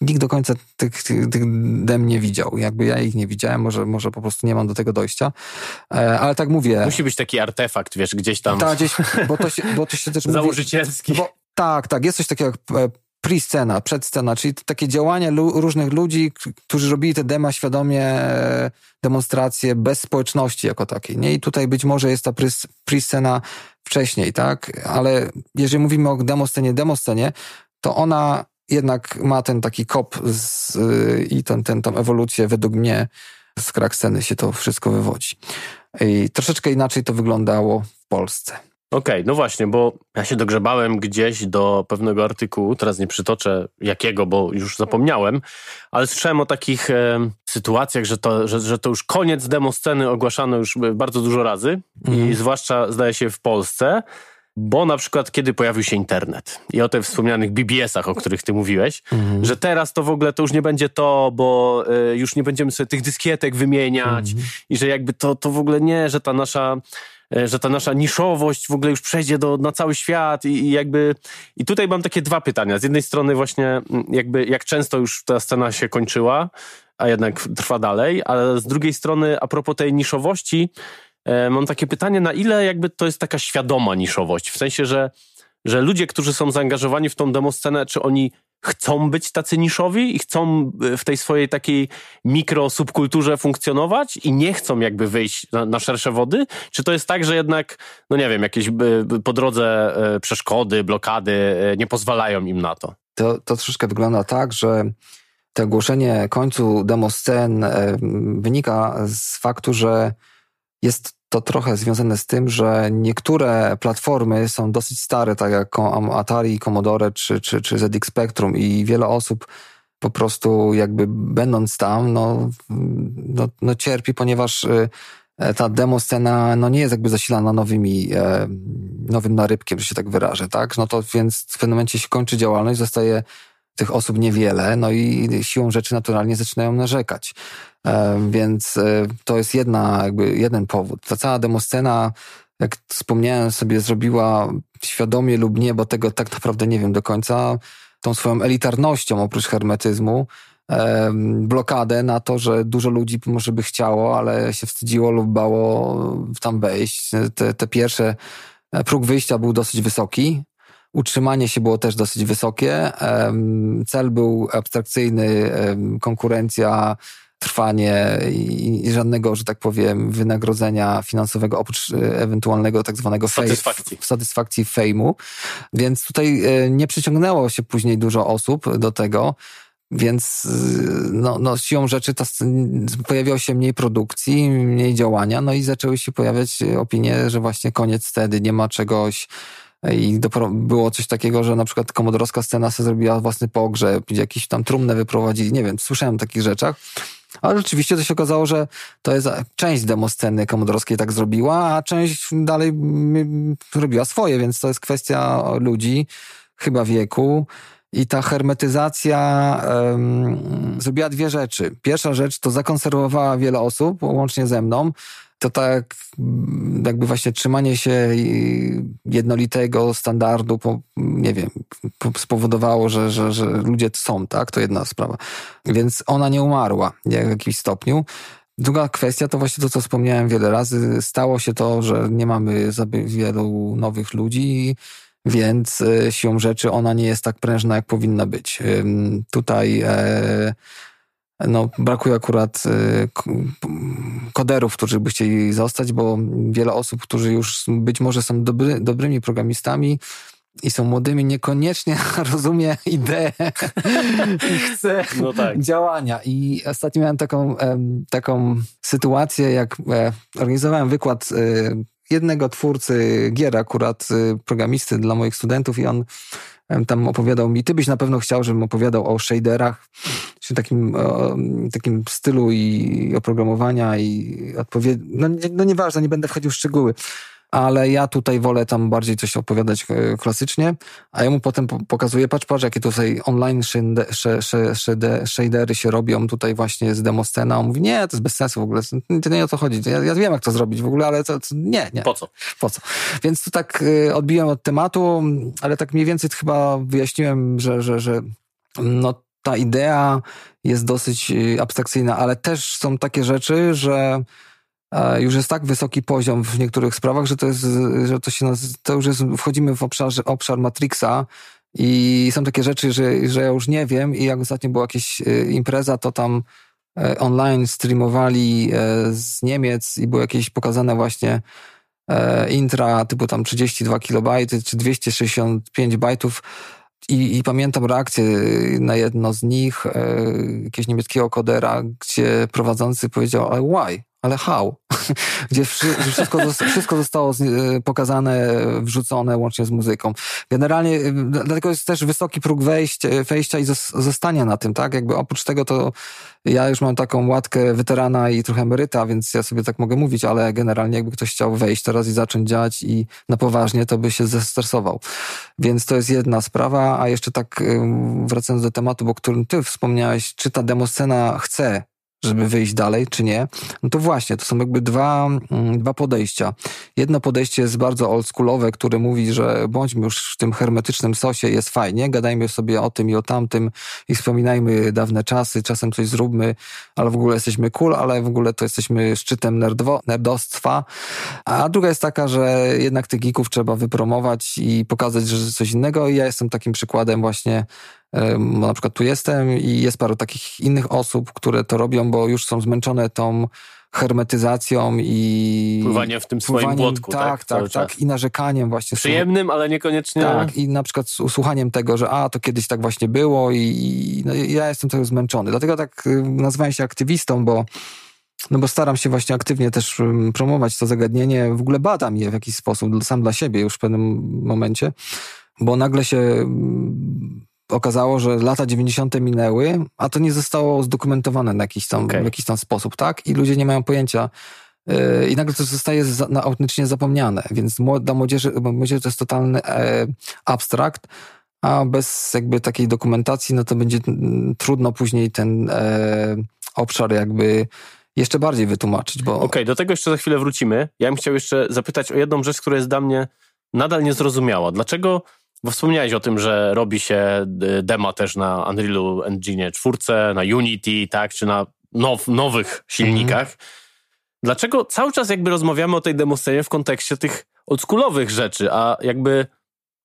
nikt do końca tych, tych, tych dem nie widział. Jakby ja ich nie widziałem, może, może po prostu nie mam do tego dojścia. E, ale tak mówię. Musi być taki artefakt, wiesz, gdzieś tam. Tak, gdzieś, bo to się, bo to się też Założycielski. Mówi, bo, tak, tak, jest coś takiego jak e, pre-scena, przedscena, czyli takie działania lu różnych ludzi, którzy robili te dema świadomie, demonstracje bez społeczności jako takiej. Nie? I tutaj być może jest ta pre-scena wcześniej, tak? Ale jeżeli mówimy o demoscenie, demoscenie, to ona jednak ma ten taki kop z, i ten, ten, tą ewolucję według mnie z krak sceny się to wszystko wywodzi. I troszeczkę inaczej to wyglądało w Polsce. Okej, okay, no właśnie, bo ja się dogrzebałem gdzieś do pewnego artykułu, teraz nie przytoczę jakiego, bo już zapomniałem, ale słyszałem o takich e, sytuacjach, że to, że, że to już koniec demosceny ogłaszano już bardzo dużo razy mm. i mhm. zwłaszcza zdaje się w Polsce, bo na przykład kiedy pojawił się internet i o tych wspomnianych BBS-ach, o których ty mówiłeś, mm. że teraz to w ogóle to już nie będzie to, bo y, już nie będziemy sobie tych dyskietek wymieniać mm. i że jakby to, to w ogóle nie, że ta nasza E, że ta nasza niszowość w ogóle już przejdzie do, na cały świat i, i, jakby... I tutaj mam takie dwa pytania. Z jednej strony właśnie jakby jak często już ta scena się kończyła, a jednak trwa dalej, ale z drugiej strony a propos tej niszowości e, mam takie pytanie, na ile jakby to jest taka świadoma niszowość? W sensie, że, że ludzie, którzy są zaangażowani w tą demoscenę, czy oni chcą być tacy niszowi i chcą e, w tej swojej takiej mikrosubkulturze funkcjonować i nie chcą jakby wyjść na, na, szersze wody? Czy to jest tak, że jednak, no nie wiem, jakieś e, po drodze e, przeszkody, blokady nie pozwalają im na to? To, to troszeczkę wygląda tak, że to ogłoszenie końcu demoscen wynika z faktu, że jest to trochę związane z tym, że niektóre platformy są dosyć stare, tak jak Atari, Commodore czy, czy, czy ZX Spectrum i wiele osób po prostu jakby będąc tam, no, no, no cierpi, ponieważ y, ta demo scena no nie jest jakby zasilana nowymi, e, nowym narybkiem, że się tak wyrażę, tak? No to więc w pewnym momencie się kończy działalność, zostaje tych osób niewiele, no i siłą rzeczy naturalnie zaczynają narzekać. E, więc e, to jest jedna, jakby jeden powód. Ta cała demoscena, jak wspomniałem sobie, zrobiła świadomie lub nie, bo tego tak naprawdę nie wiem do końca, tą swoją elitarnością oprócz hermetyzmu, e, blokadę na to, że dużo ludzi może by chciało, ale się wstydziło lub bało tam wejść. Te, te pierwsze próg wyjścia był dosyć wysoki, Utrzymanie się było też dosyć wysokie. Cel był abstrakcyjny, konkurencja, trwanie i żadnego, że tak powiem, wynagrodzenia finansowego oprócz e, ewentualnego tak zwanego satysfakcji, fej, satysfakcji fejmu. Więc tutaj e, nie przyciągnęło się później dużo osób do tego. Więc e, no, no, siłą rzeczy to pojawiło się mniej produkcji, mniej działania, no i zaczęły się pojawiać opinie, że właśnie koniec wtedy, nie ma czegoś, i było coś takiego, że na przykład komodorowska scena sobie zrobiła własny pogrzeb, jakiś tam trumnę wyprowadzili, nie wiem, słyszałem o takich rzeczach. Ale rzeczywiście to się okazało, że to jest część demosceny komodorowskiej tak zrobiła, a część dalej robiła swoje, więc to jest kwestia ludzi, chyba wieku. I ta hermetyzacja um, zrobiła dwie rzeczy. Pierwsza rzecz to zakonserwowała wiele osób, łącznie ze mną, to tak jakby właśnie trzymanie się jednolitego standardu, nie wiem, spowodowało, że, że, że ludzie są, tak? To jedna sprawa. Więc ona nie umarła w jakimś stopniu. Druga kwestia to właśnie to, co wspomniałem wiele razy. Stało się to, że nie mamy za wielu nowych ludzi, więc e, siłą rzeczy ona nie jest tak prężna, jak powinna być. Tutaj e, no, brakuje akurat y, koderów, którzy by chcieli zostać, bo wiele osób, którzy już być może są dobry, dobrymi programistami, i są młodymi, niekoniecznie rozumie ideę i chce no tak. działania. I ostatnio miałem taką, taką sytuację, jak e, organizowałem wykład e, jednego twórcy gier, akurat e, programisty dla moich studentów i on tam opowiadał mi, ty byś na pewno chciał, żebym opowiadał o shaderach, czy takim, o, takim stylu i oprogramowania i odpowiedzi. No, no nieważne, nie będę wchodził w szczegóły ale ja tutaj wolę tam bardziej coś opowiadać e, klasycznie, a ja mu potem pokazuję, patrz, patrz, jakie tutaj online shadery się robią tutaj właśnie z demoscena. On mówi, nie, to jest bez sensu w ogóle, to nie o to chodzi. Ja, ja wiem, jak to zrobić w ogóle, ale to, to, nie, nie. Po co? Po co? Więc tu tak e, odbiłem od tematu, ale tak mniej więcej chyba wyjaśniłem, że, że, że no ta idea jest dosyć e, abstrakcyjna, ale też są takie rzeczy, że już jest tak wysoki poziom w niektórych sprawach, że to jest, że to się nazywa, to już jest, wchodzimy w obszar, obszar Matrixa i są takie rzeczy, że, że ja już nie wiem i jak ostatnio była jakaś e, impreza, to tam e, online streamowali e, z Niemiec i były jakieś pokazane właśnie intra typu tam 32 kilobajty czy 265 bajtów i, i pamiętam reakcję na jedno z nich, jakiegoś niemieckiego kodera, gdzie prowadzący powiedział, ale why? ale how? gdzie wszystko, wszystko zostało pokazane, wrzucone łącznie z muzyką. Generalnie, dlatego jest też wysoki próg wejść, wejścia i zostania na tym, tak? Jakby oprócz tego to ja już mam taką łatkę weterana i trochę emeryta, więc ja sobie tak mogę mówić, ale generalnie jakby ktoś chciał wejść teraz i zacząć działać i na poważnie, to by się zestresował. Więc to jest jedna sprawa, a jeszcze tak wracając do tematu, bo którym ty wspomniałeś, czy ta demoscena chce żeby wyjść dalej, czy nie. No to właśnie, to są jakby dwa, mm, dwa podejścia. Jedno podejście jest bardzo oldschoolowe, które mówi, że bądźmy już w tym hermetycznym sosie, jest fajnie, gadajmy sobie o tym i o tamtym i wspominajmy dawne czasy, czasem coś zróbmy, ale w ogóle jesteśmy cool, ale w ogóle to jesteśmy szczytem nerdwo, nerdostwa. A druga jest taka, że jednak tych geeków trzeba wypromować i pokazać, że coś innego i ja jestem takim przykładem właśnie na przykład tu jestem i jest paru takich innych osób, które to robią, bo już są zmęczone tą hermetyzacją i... Pływaniem w tym swoim błotku, tak? Tak, tak, tak. I narzekaniem właśnie. Przyjemnym, ale niekoniecznie... Tak, i na przykład słuchaniem tego, że a, to kiedyś tak właśnie było i, i no, ja jestem trochę zmęczony. Dlatego tak y, nazywałem się aktywistą, bo no bo staram się właśnie aktywnie też promować to zagadnienie. W ogóle badam je w jakiś sposób, sam dla siebie już w pewnym momencie, bo nagle się okazało, że lata 90. minęły, a to nie zostało zdokumentowane na jakiś tam, okay. w jakiś tam sposób, tak? I ludzie nie mają pojęcia. Yy, I nagle to zostaje za, na, autentycznie zapomniane, więc dla młodzieży, młodzieży to jest totalny e, abstrakt, a bez jakby takiej dokumentacji, no to będzie trudno później ten e, obszar jakby jeszcze bardziej wytłumaczyć, bo... Okej, okay, do tego jeszcze za chwilę wrócimy. Ja bym chciał jeszcze zapytać o jedną rzecz, która jest dla mnie nadal niezrozumiała. Dlaczego bo wspomniałeś o tym, że robi się y, dema też na Unrealu Engine 4, na Unity, tak, czy na now, nowych silnikach. Mhm. Dlaczego cały czas jakby rozmawiamy o tej demoscenie w kontekście tych oldschoolowych rzeczy, a jakby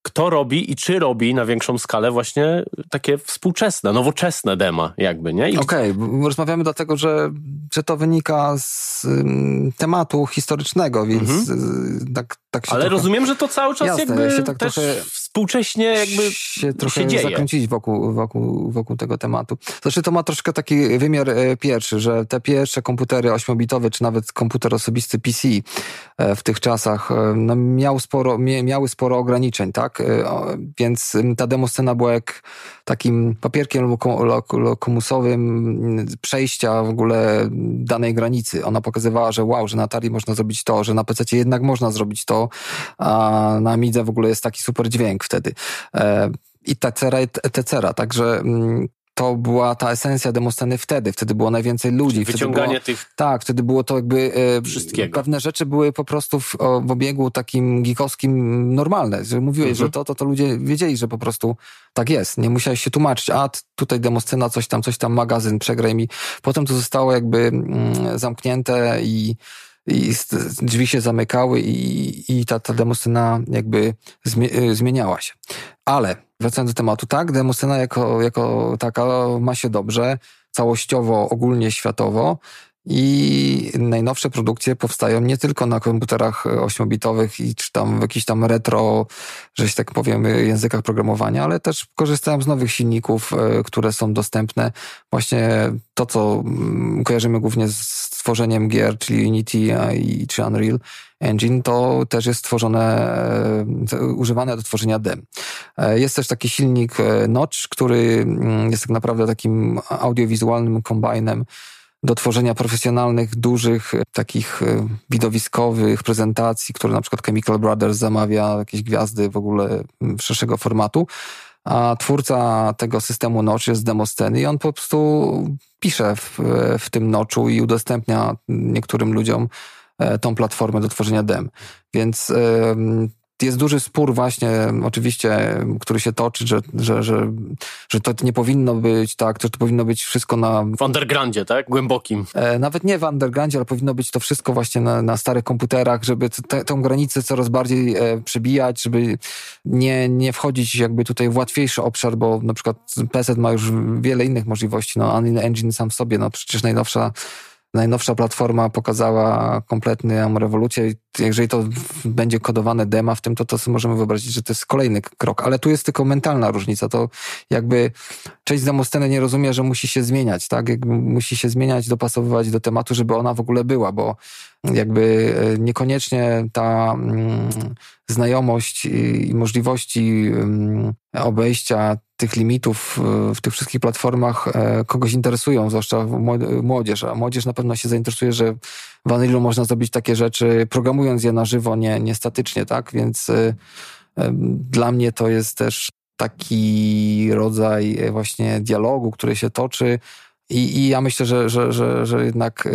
kto robi i czy robi na większą skalę właśnie takie współczesne, nowoczesne dema jakby, nie? Okej, okay, rozmawiamy dlatego, że, że to wynika z um, tematu historycznego, więc mhm. tak, tak się Ale trochę... rozumiem, że to cały czas Jasne, jakby się tak też trochę współcześnie jakby się trochę się dzieje. zakręcić wokół, wokół, wokół tego tematu. Znaczy to ma troszkę taki wymiar e, pierwszy, że te pierwsze komputery ośmiobitowe, czy nawet komputer osobisty PC e, w tych czasach e, no, miał sporo, miały sporo ograniczeń, tak? Więc ta demoscena była jak takim papierkiem lokomusowym przejścia w ogóle danej granicy. Ona pokazywała, że wow, że na Atari można zrobić to, że na PC jednak można zrobić to, a na Amidze w ogóle jest taki super dźwięk wtedy. E, I tecera, etc. Także mm, to była ta esencja demosceny wtedy. Wtedy było najwięcej ludzi. Wyciąganie było, tych. Tak, wtedy było to jakby. E, Wszystkiego. Pewne rzeczy były po prostu w, w obiegu takim geekowskim normalne. Że mówiłeś, mhm. że to, to, to ludzie wiedzieli, że po prostu tak jest. Nie musiałeś się tłumaczyć, a tutaj demoscena, coś tam, coś tam, magazyn, przegraj mi. Potem to zostało jakby mm, zamknięte i i drzwi się zamykały i, i ta, ta demoscena jakby y, zmieniała się. Ale wracając do tematu, tak, demoscena jako, jako taka ma się dobrze, całościowo, ogólnie światowo i najnowsze produkcje powstają nie tylko na komputerach 8-bitowych i czy tam w jakichś tam retro, że się tak powiem, językach programowania, ale też korzystają z nowych silników, które są dostępne. Właśnie to, co mm, kojarzymy głównie z tworzeniem gier, czyli Unity i, czy Unreal Engine, to też jest tworzone, e, używane do tworzenia dem. E, jest też taki silnik Notch, który mm, jest tak naprawdę takim audiowizualnym kombajnem do tworzenia profesjonalnych, dużych, e, takich e, widowiskowych prezentacji, które na przykład Chemical Brothers zamawia, jakieś gwiazdy w ogóle szerszego formatu. A twórca tego systemu Notch jest Demosceny i on po prostu pisze w, w tym Notchu i udostępnia niektórym ludziom e, tą platformę do tworzenia dem. Więc jest duży spór właśnie, oczywiście, który się toczy, że, że, że, że to nie powinno być tak, że to powinno być wszystko na... W undergroundzie, tak? Głębokim. E, nawet nie w undergroundzie, ale powinno być to wszystko właśnie na, na starych komputerach, żeby te, tę granicę coraz bardziej e, przebijać, żeby nie, nie wchodzić jakby tutaj w łatwiejszy obszar, bo na przykład PC ma już wiele innych możliwości, no Unreal Engine sam w sobie, no przecież najnowsza najnowsza platforma pokazała kompletną rewolucję. Jeżeli to będzie kodowane dema w tym, to, to możemy wyobrazić, że to jest kolejny krok. Ale tu jest tylko mentalna różnica. To jakby część demosceny nie rozumie, że musi się zmieniać, tak? Jakby musi się zmieniać, dopasowywać do tematu, żeby ona w ogóle była, bo jakby e, niekoniecznie ta mm, znajomość i, i możliwości mm, obejścia tych limitów e, w tych wszystkich platformach e, kogoś interesują, zwłaszcza młodzież. A młodzież na pewno się zainteresuje, że w Unrealu można zrobić takie rzeczy, programując je na żywo, nie, nie statycznie, tak? Więc e, dla mnie to jest też taki rodzaj właśnie dialogu, który się toczy. I, i ja myślę, że, że, że, że jednak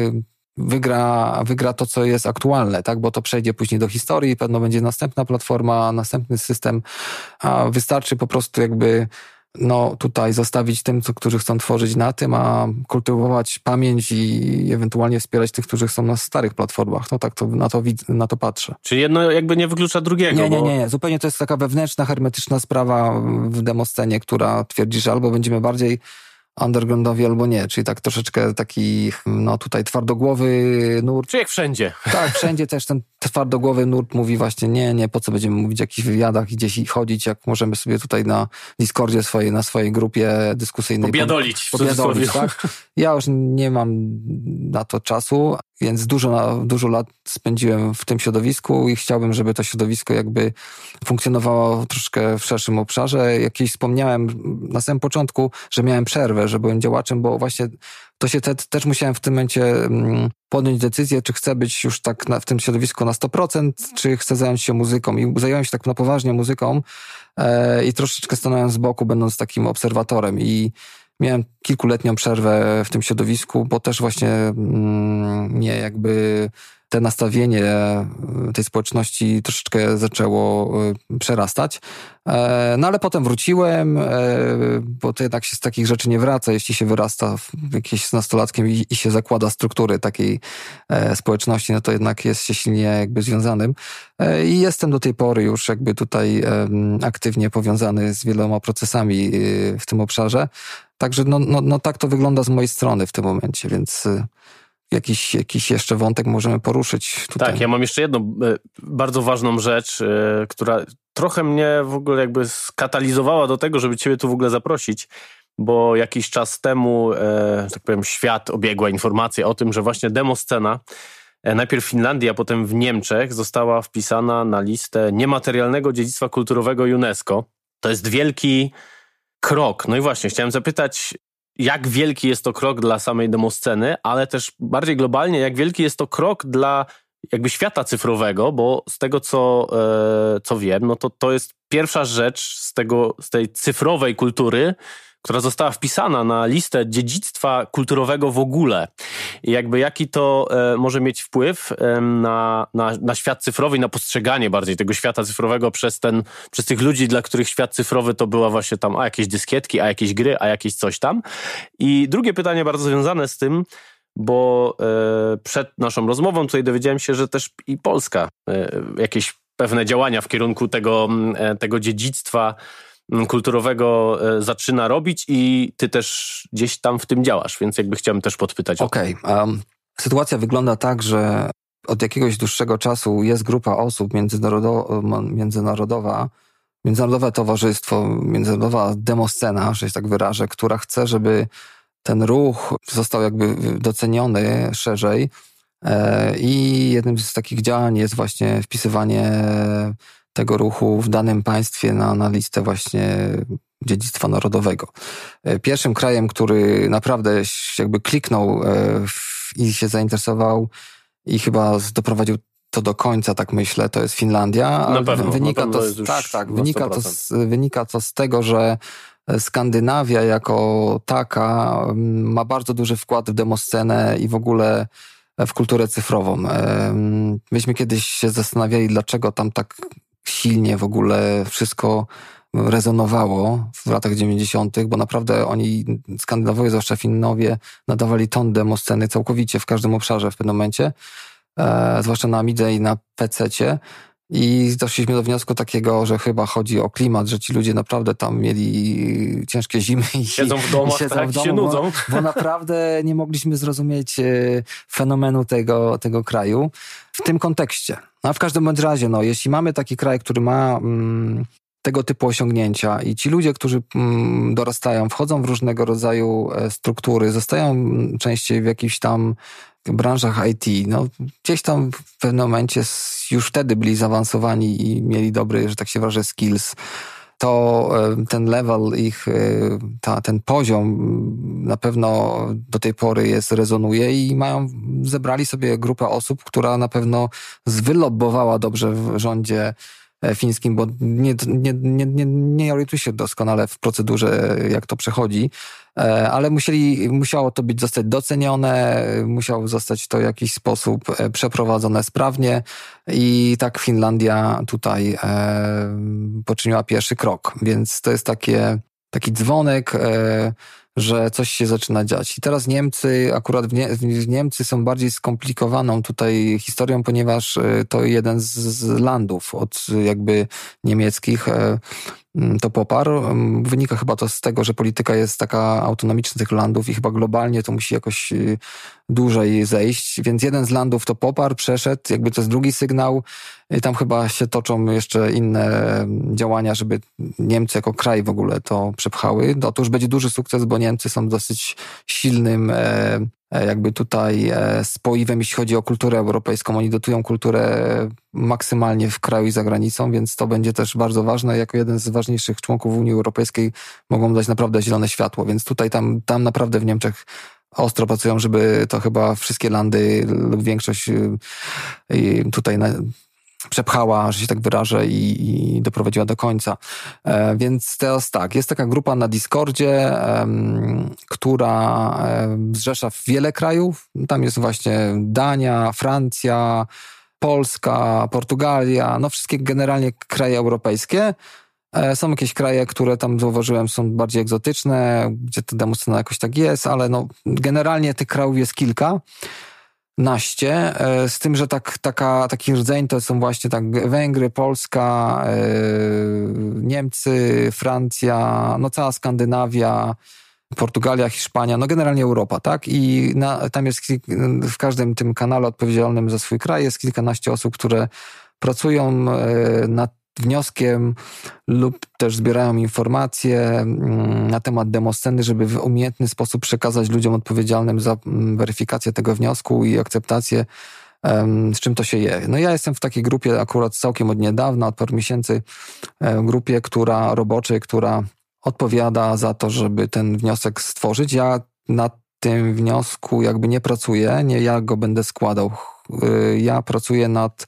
wygra, wygra to, co jest aktualne, tak? Bo to przejdzie później do historii, pewno będzie następna platforma, następny system, a wystarczy po prostu jakby no tutaj zostawić tym, którzy chcą tworzyć na tym, a kultywować pamięć i ewentualnie wspierać tych, którzy są na starych platformach. No tak to, na, to, na to patrzę. Czyli jedno jakby nie wyklucza drugiego. Nie, nie, nie, nie. Zupełnie to jest taka wewnętrzna, hermetyczna sprawa w demoscenie, która twierdzi, że albo będziemy bardziej undergroundowi albo nie, czyli tak troszeczkę taki, no tutaj twardogłowy nurt. Czy jak wszędzie. Tak, wszędzie też ten twardogłowy nurt mówi właśnie nie, nie, po co będziemy mówić o jakichś wywiadach i gdzieś chodzić, jak możemy sobie tutaj na Discordzie swojej, na swojej grupie dyskusyjnej pobiadolić. Pobiadolić, tak? Ja już nie mam na to czasu, więc dużo, dużo lat spędziłem w tym środowisku i chciałbym, żeby to środowisko jakby funkcjonowało troszkę w szerszym obszarze. Jakieś wspomniałem na samym początku, że miałem przerwę, że byłem działaczem, bo właśnie to się te, też musiałem w tym momencie mm, podjąć decyzję, czy chcę być już tak na, w tym środowisku na 100%, czy chcę zająć się muzyką. I zająłem się tak na poważnie muzyką e, i troszeczkę stanąłem z boku, będąc takim obserwatorem. I miałem kilkuletnią przerwę w tym środowisku, bo też właśnie mm, nie jakby te nastawienie e, tej społeczności troszeczkę zaczęło e, przerastać. E, no ale potem wróciłem, bo to jednak się z takich rzeczy nie wraca, jeśli się wyrasta jakieś z nastolatkiem i, i się zakłada struktury takiej społeczności, no to jednak jest się silnie jakby związanym. I jestem do tej pory już jakby tutaj aktywnie powiązany z wieloma procesami w tym obszarze. Także no, no, no tak to wygląda z mojej strony w tym momencie, więc jakiś, jakiś jeszcze wątek możemy poruszyć tutaj. Tak, ja mam jeszcze jedną e, bardzo ważną rzecz, e, która trochę mnie w ogóle jakby skatalizowała do tego, żeby ciebie tu w ogóle zaprosić, bo jakiś czas temu, e, tak powiem, świat obiegła informacja o tym, że właśnie demoscena najpierw w Finlandii, a potem w Niemczech została wpisana na listę niematerialnego dziedzictwa kulturowego UNESCO. To jest wielki krok. No i właśnie, chciałem zapytać, jak wielki jest to krok dla samej demosceny, ale też bardziej globalnie, jak wielki jest to krok dla jakby świata cyfrowego, bo z tego, co, e, co wiem, no to to jest pierwsza rzecz z, tego, z tej cyfrowej kultury, która została wpisana na listę dziedzictwa kulturowego w ogóle. I jakby jaki to e, może mieć wpływ e, na, na, na świat cyfrowy i na postrzeganie bardziej tego świata cyfrowego przez, ten, przez tych ludzi, dla których świat cyfrowy to była właśnie tam a jakieś dyskietki, a jakieś gry, a jakieś coś tam. I drugie pytanie bardzo związane z tym, bo e, przed naszą rozmową tutaj dowiedziałem się, że też i Polska e, jakieś pewne działania w kierunku tego, e, tego dziedzictwa kulturowego e, zaczyna robić i ty też gdzieś tam w tym działasz, więc jakby chciałem też podpytać Okej. Okay. Um, sytuacja wygląda tak, że od jakiegoś dłuższego czasu jest grupa osób międzynarodowa, Międzynarodowe Towarzystwo, Międzynarodowa Demoscena, że się tak wyrażę, która chce, żeby ten ruch został jakby doceniony szerzej. E, I jednym z takich działań jest właśnie wpisywanie tego ruchu w danym państwie na, na listę właśnie dziedzictwa narodowego. E, pierwszym krajem, który naprawdę jakby kliknął e, i się zainteresował i chyba doprowadził to do końca, tak myślę, to jest Finlandia. Na pewno, wynika na to, z, tak, tak, wynika to, z, wynika to z tego, że Skandynawia jako taka ma bardzo duży wkład w demoscenę i w ogóle w kulturę cyfrową. Myśmy kiedyś się zastanawiali, dlaczego tam tak silnie w ogóle wszystko rezonowało w latach 90., bo naprawdę oni, Skandynawowie, zwłaszcza Finnowie, nadawali ton demo sceny całkowicie w każdym obszarze w pewnym momencie, e, zwłaszcza na Amidze i na PC-cie. I doszliśmy do wniosku takiego, że chyba chodzi o klimat, że ci ludzie naprawdę tam mieli ciężkie zimy i siedzą w domach, siedzą tak, w domu, się nudzą. Bo, bo naprawdę nie mogliśmy zrozumieć e, fenomenu tego, tego kraju w tym kontekście. No, a w każdym bądź razie, no, jeśli mamy taki kraj, który ma mm, tego typu osiągnięcia i ci ludzie, którzy mm, dorastają, wchodzą w różnego rodzaju e, struktury, zostają mm, częściej w jakichś tam branżach IT, no gdzieś tam w pewnym momencie już wtedy byli zaawansowani i mieli dobry, że tak się wyrażę, skills, to e, ten level ich, e, ta, ten poziom na pewno do tej pory jest, rezonuje i mają, zebrali sobie grupę osób, która na pewno zwylobbowała dobrze w rządzie fińskim, bo nie, nie, nie, nie, nie orientuję się doskonale w procedurze, jak to przechodzi, e, ale musieli, musiało to być zostać docenione, musiało zostać to w jakiś sposób e, przeprowadzone sprawnie i tak Finlandia tutaj poczyniła pierwszy krok, więc to jest takie, taki dzwonek, że coś się zaczyna dziać. I teraz Niemcy, akurat w, Nie w Niemcy są bardziej skomplikowaną tutaj historią, ponieważ e, to jeden z, landów od jakby niemieckich e, to poparł. Mm, wynika chyba to z tego, że polityka jest taka autonomiczna tych landów i chyba globalnie to musi jakoś y, dłużej zejść. Więc jeden z landów to poparł, przeszedł, jakby to jest drugi sygnał. I tam chyba się toczą jeszcze inne mm, działania, żeby Niemcy jako kraj w ogóle to przepchały. Już będzie duży sukces, bo Niemcy są dosyć silnym jakby tutaj e, spoiwem, jeśli chodzi o kulturę europejską. Oni dotują kulturę maksymalnie w kraju i za granicą, więc to będzie też bardzo ważne. Jako jeden z ważniejszych członków Unii Europejskiej mogą dać naprawdę zielone światło, więc tutaj tam, tam naprawdę w Niemczech ostro pracują, żeby to chyba wszystkie landy lub większość y, tutaj przepchała, że się tak wyrażę, i, i doprowadziła do końca. E, więc teraz tak, jest taka grupa na Discordzie, e, która e, zrzesza wiele krajów. Tam jest właśnie Dania, Francja, Polska, Portugalia, no wszystkie generalnie kraje europejskie. E, są jakieś kraje, które tam zauważyłem są bardziej egzotyczne, gdzie ta demoscena jakoś tak jest, ale no generalnie tych krajów jest kilka naście, e, z tym, że tak, taka, taki rdzeń to są właśnie tak Węgry, Polska, e, Niemcy, Francja, no cała Skandynawia, Portugalia, Hiszpania, no generalnie Europa, tak? I na, tam jest w każdym tym kanale odpowiedzialnym za swój kraj jest kilkanaście osób, które pracują e, nad wnioskiem lub też zbierają informacje mm, na temat demosceny, żeby w umiejętny sposób przekazać ludziom odpowiedzialnym za mm, weryfikację tego wniosku i akceptację, z czym to się je. No ja jestem w takiej grupie akurat całkiem od niedawna, od paru miesięcy, e, grupie, która roboczej, która odpowiada za to, żeby ten wniosek stworzyć. Ja na tym wniosku jakby nie pracuję, nie ja go będę składał. E, ja pracuję nad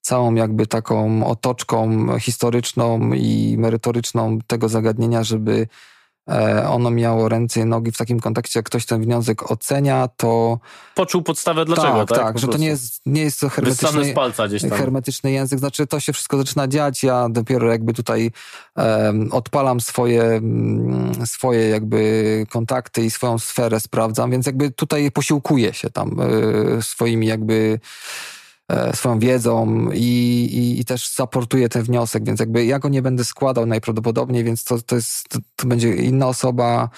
całą jakby taką otoczką historyczną i merytoryczną tego zagadnienia, żeby e, ono miało ręce i nogi w takim kontekście, jak ktoś ten wniosek ocenia, to... Poczuł podstawę dlaczego, tak? Tak, tak że to nie jest, nie jest to hermetyczny, z palca gdzieś tam. hermetyczny język, znaczy to się wszystko zaczyna dziać, ja dopiero jakby tutaj um, odpalam swoje, um, swoje jakby kontakty i swoją sferę sprawdzam, więc jakby tutaj posiłkuję się tam y, swoimi jakby swoją wiedzą i, i, i, też zaportuję ten wniosek, więc jakby ja go nie będę składał najprawdopodobniej, więc to, to, jest, to, to będzie inna osoba,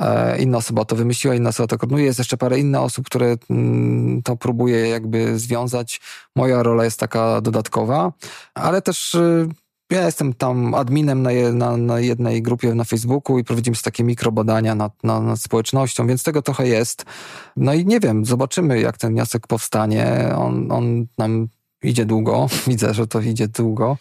e, inna osoba to wymyśliła, inna osoba to koordynuje. Jest jeszcze parę innych osób, które mm, to próbuje jakby związać. Moja rola jest taka dodatkowa, ale też y, ja jestem tam adminem na, na, na, jednej grupie na Facebooku i prowadzimy takie mikrobadania nad, nad, nad społecznością, więc tego trochę jest. No i nie wiem, zobaczymy jak ten wniosek powstanie. On, on nam idzie długo, widzę, że to idzie długo.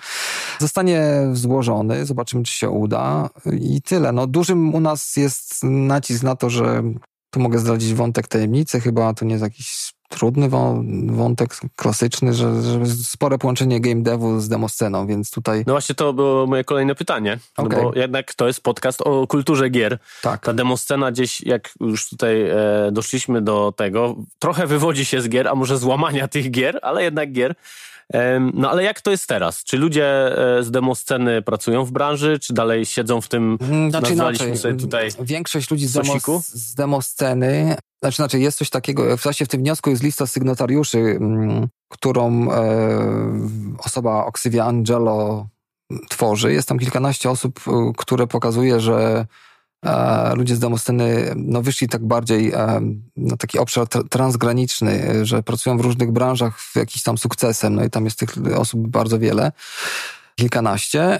Zostanie złożony, zobaczymy czy się uda i tyle. No dużym u nas jest nacisk na to, że tu mogę zdradzić wątek tajemnicy, chyba to nie jest jakiś trudny wątek klasyczny, że, że spore połączenie game devu z demosceną, więc tutaj... No właśnie to było moje kolejne pytanie, okay. no bo jednak to jest podcast o kulturze gier. Tak. Ta demoscena gdzieś, jak już tutaj e, doszliśmy do tego, trochę wywodzi się z gier, a może złamania tych gier, ale jednak gier. No ale jak to jest teraz? Czy ludzie e, z demosceny pracują w branży, czy dalej siedzą w tym, mm, znaczy, nazwaliśmy sobie tutaj Większość ludzi z, demo, z demosceny, znaczy, znaczy jest coś takiego, w w tym wniosku jest lista sygnatariuszy, mm, którą e, osoba Oksywia Angelo tworzy. Jest tam kilkanaście osób, e, które pokazuje, że ludzie z demosceny no, wyszli tak bardziej na taki obszar transgraniczny, że pracują w różnych branżach z jakimś tam sukcesem. No i tam jest tych osób bardzo wiele kilkanaście.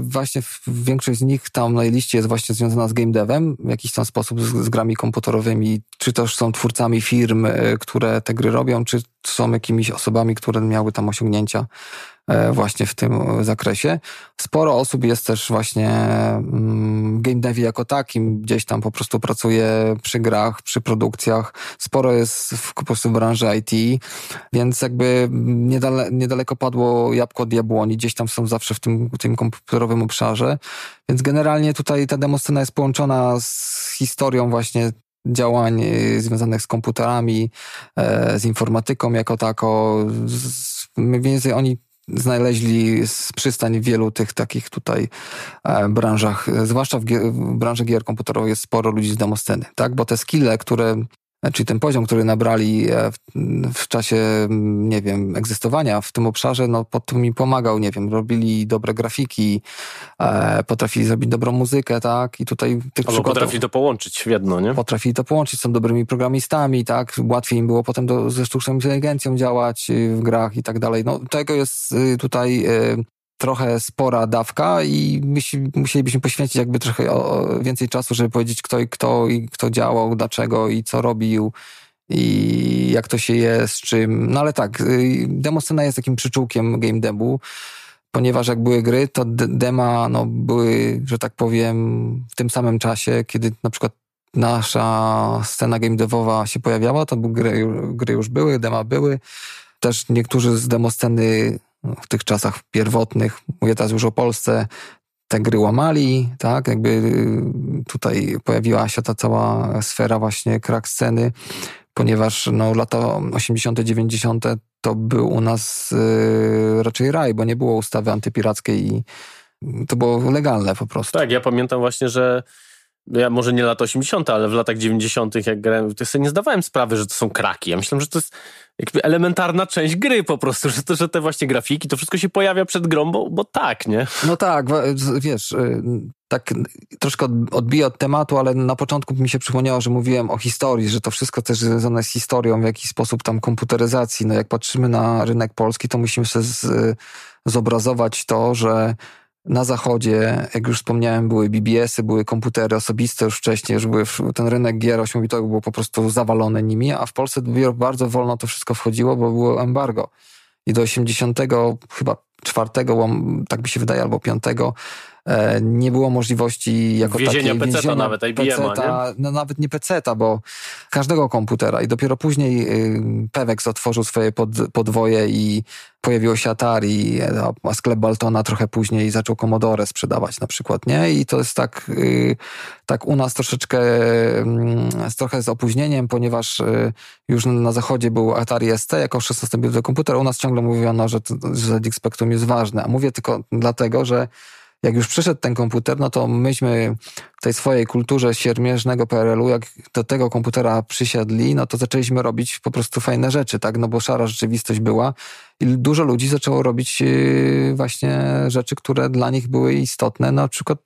Właśnie większość z nich tam na liście jest właśnie związana z game devem w jakiś tam sposób z, z grami komputerowymi, czy też są twórcami firm, które te gry robią, czy są jakimiś osobami, które miały tam osiągnięcia właśnie w tym zakresie. Sporo osób jest też właśnie mm, game devie jako takim, gdzieś tam po prostu pracuje przy grach, przy produkcjach. Sporo jest w, po prostu w branży IT, więc jakby niedale, niedaleko padło jabłko od jabłoni, gdzieś tam są zawsze w tym, tym komputerowym obszarze. Więc generalnie tutaj ta demoscena jest połączona z historią właśnie działań e, związanych z komputerami, e, z informatyką jako tako. Mniej więcej oni znaleźli przystań w wielu tych takich tutaj e, branżach, zwłaszcza w, w branży gier komputerowych jest sporo ludzi z demosceny, tak? Bo te skille, które czyli ten poziom, który nabrali e, w, czasie, nie wiem, egzystowania w tym obszarze, no pod tym mi pomagał, nie wiem, robili dobre grafiki, e, potrafili zrobić dobrą muzykę, tak, i tutaj tych Albo przykładów... potrafili to połączyć w jedno, nie? Potrafili to połączyć, są dobrymi programistami, tak, łatwiej im było potem do, ze sztuczną inteligencją działać y, w grach i tak dalej, no tego jest y, tutaj y, trochę spora dawka i musielibyśmy poświęcić jakby trochę więcej czasu, żeby powiedzieć kto i kto i kto działał, dlaczego i co robił i jak to się je, z czym. No ale tak, y, demoscena jest takim przyczółkiem game debu, ponieważ jak były gry, to dema no, były, że tak powiem, w tym samym czasie, kiedy na przykład nasza scena game devowa się pojawiała, to gry, gry już były, dema były. Też niektórzy z demosceny w tych czasach pierwotnych, mówię teraz już o Polsce, te gry łamali, tak, jakby y, tutaj pojawiła się ta cała sfera właśnie krak sceny, ponieważ no, lata 80., 90. to był u nas y, raczej raj, bo nie było ustawy antypirackiej i to było legalne po prostu. Tak, ja pamiętam właśnie, że ja może nie lata 80., ale w latach 90., jak grałem, to sobie nie zdawałem sprawy, że to są kraki. Ja myślałem, że to jest jakby elementarna część gry po prostu, że, to, że te właśnie grafiki, to wszystko się pojawia przed grą, bo, bo tak, nie? No tak, wiesz, y, tak troszkę odbiję od tematu, ale na początku mi się przypomniało, że mówiłem o historii, że to wszystko też związane z historią, w jakiś sposób tam komputeryzacji. No jak patrzymy na rynek polski, to musimy sobie z, zobrazować to, że na zachodzie, jak już wspomniałem, były BBS-y, były komputery osobiste już wcześniej, już były ten rynek gier ośmiobitowych był po prostu zawalony nimi, a w Polsce bardzo wolno to wszystko wchodziło, bo było embargo. I do 80 chyba czwartego, tak mi się wydaje, albo piątego, nie było możliwości jako Wiezienia takiej... Wiezienia nawet, IBM-a, nie? No nawet nie PC-ta, bo każdego komputera i dopiero później y, Pewex otworzył swoje pod, podwoje i pojawiło się Atari, a sklep Baltona trochę później zaczął Commodore sprzedawać na przykład, nie? I to jest tak, y, tak u nas troszeczkę, mm, trochę z opóźnieniem, ponieważ y, już na zachodzie był Atari ST jako 16-bitowy komputer, u nas ciągle mówiono, że, że ZX Spectrum jest ważne, a mówię tylko dlatego, że jak już przyszedł ten komputer, no to myśmy w tej swojej kulturze siermierznego PRL-u, jak do tego komputera przysiadli, no to zaczęliśmy robić po prostu fajne rzeczy, tak? No bo szara rzeczywistość była i dużo ludzi zaczęło robić yy, właśnie rzeczy, które dla nich były istotne. No, na przykład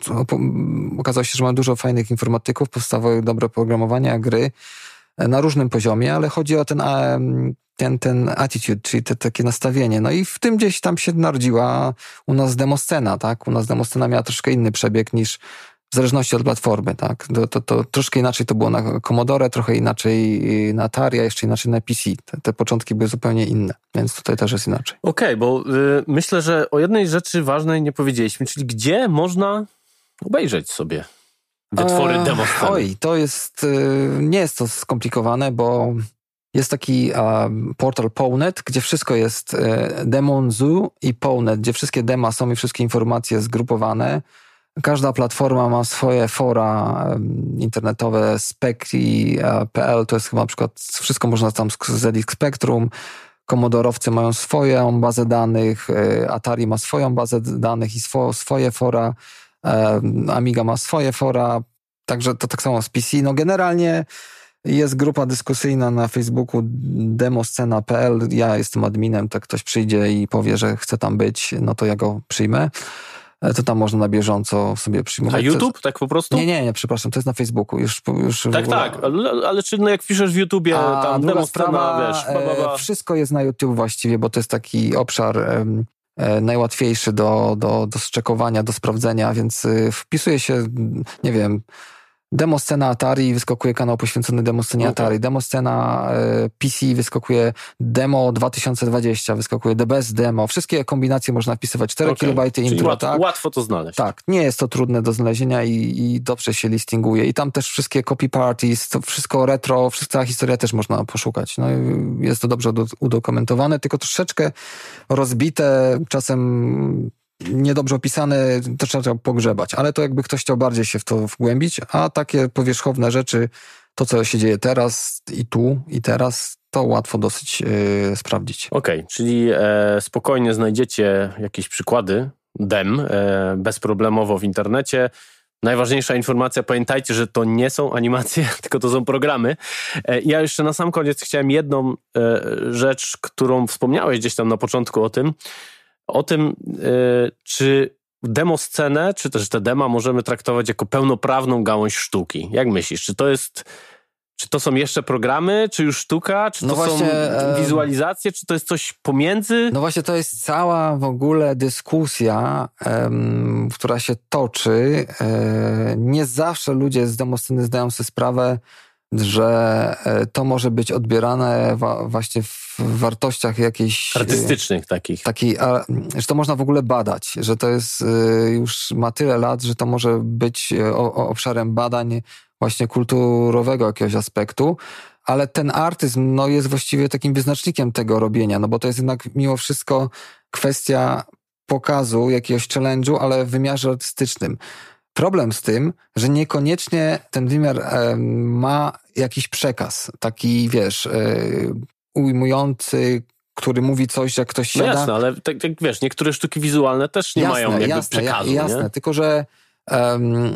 okazało się, że mamy dużo fajnych informatyków, powstawały dobre programowania, gry e, na różnym poziomie, ale chodzi o ten ten, ten attitude, czyli te takie nastawienie. No i w tym gdzieś tam się narodziła u nas demoscena, tak? U nas demoscena miała troszkę inny przebieg niż w zależności od platformy, tak? To, to, to troszkę inaczej to było na Commodore, trochę inaczej na Atari, a jeszcze inaczej na PC. Te, te początki były zupełnie inne, więc tutaj też jest inaczej. Okej, okay, bo y, myślę, że o jednej rzeczy ważnej nie powiedzieliśmy, czyli gdzie można obejrzeć sobie wytwory eee, demosceny? Oj, to jest, y, nie jest to skomplikowane, bo jest taki um, portal Pownet, gdzie wszystko jest e, Demon Zoo i Pownet, gdzie wszystkie dema są i wszystkie informacje zgrupowane. Każda platforma ma swoje fora internetowe, spectri.pl, to jest chyba na przykład, wszystko można tam z ZX Spectrum, Komodorowcy mają swoją bazę danych, Atari ma swoją bazę danych i swo, swoje fora, Amiga ma swoje fora, także to tak samo z PC. No generalnie jest grupa dyskusyjna na Facebooku demoscena.pl. Ja jestem adminem, tak ktoś przyjdzie i powie, że chce tam być, no to ja go przyjmę. E, to tam można na bieżąco sobie przyjmować. A YouTube? Tak po prostu? Nie, nie, nie, przepraszam, to jest na Facebooku. Już, już tak, tak, ale, ale czy no jak piszesz w YouTubie, A, tam demoscena, wiesz, ba, ba, ba. E, wszystko jest na YouTube właściwie, bo to jest taki obszar e, najłatwiejszy do, do, do zczekowania, do sprawdzenia, więc wpisuje się, nie wiem, Demoscena Atari wyskakuje kanał poświęcony demoscenie okay. Atari. Demoscena e, PC wyskakuje Demo 2020, wyskakuje The Best Demo. Wszystkie kombinacje można wpisywać. 4 okay. KB intro, łat, tak? Łatwo to znaleźć. Tak, nie jest to trudne do znalezienia i, i dobrze się listinguje. I tam też wszystkie copy parties, to wszystko retro, cała historia też można poszukać. No, jest to dobrze udokumentowane, tylko troszeczkę rozbite, czasem niedobrze opisane, to trzeba pogrzebać, ale to jakby ktoś chciał bardziej się w to wgłębić, a takie powierzchowne rzeczy, to co się dzieje teraz i tu i teraz, to łatwo dosyć yy, sprawdzić. Okej, okay, czyli e, spokojnie znajdziecie jakieś przykłady dem e, bezproblemowo w internecie. Najważniejsza informacja, pamiętajcie, że to nie są animacje, tylko to są programy. E, ja jeszcze na sam koniec chciałem jedną e, rzecz, którą wspomniałeś gdzieś tam na początku o tym, o tym, y, czy demo scenę, czy też te dema możemy traktować jako pełnoprawną gałąź sztuki. Jak myślisz, czy to jest czy to są jeszcze programy, czy już sztuka, czy no to właśnie, są wizualizacje, czy to jest coś pomiędzy? No właśnie, to jest cała w ogóle dyskusja, um, która się toczy. E, nie zawsze ludzie z demosceny zdają sobie sprawę, że e, to może być odbierane właśnie w wartościach jakichś... E, Artystycznych takich. Takiej, że to można w ogóle badać, że to jest e, już ma tyle lat, że to może być obszarem badań właśnie kulturowego jakiegoś aspektu, ale ten artyzm no, jest właściwie takim wyznacznikiem tego robienia, no bo to jest jednak mimo wszystko kwestia pokazu, jakiegoś challenge'u, ale w wymiarze artystycznym. Problem z tym, że niekoniecznie ten wymiar e, ma jakiś przekaz, taki wiesz, e, ujmujący, który mówi coś, jak ktoś no siada. No jasne, ale tak, tak wiesz, niektóre sztuki wizualne też nie jasne, mają jakby jasne, przekazu. Jasne, nie? tylko że um,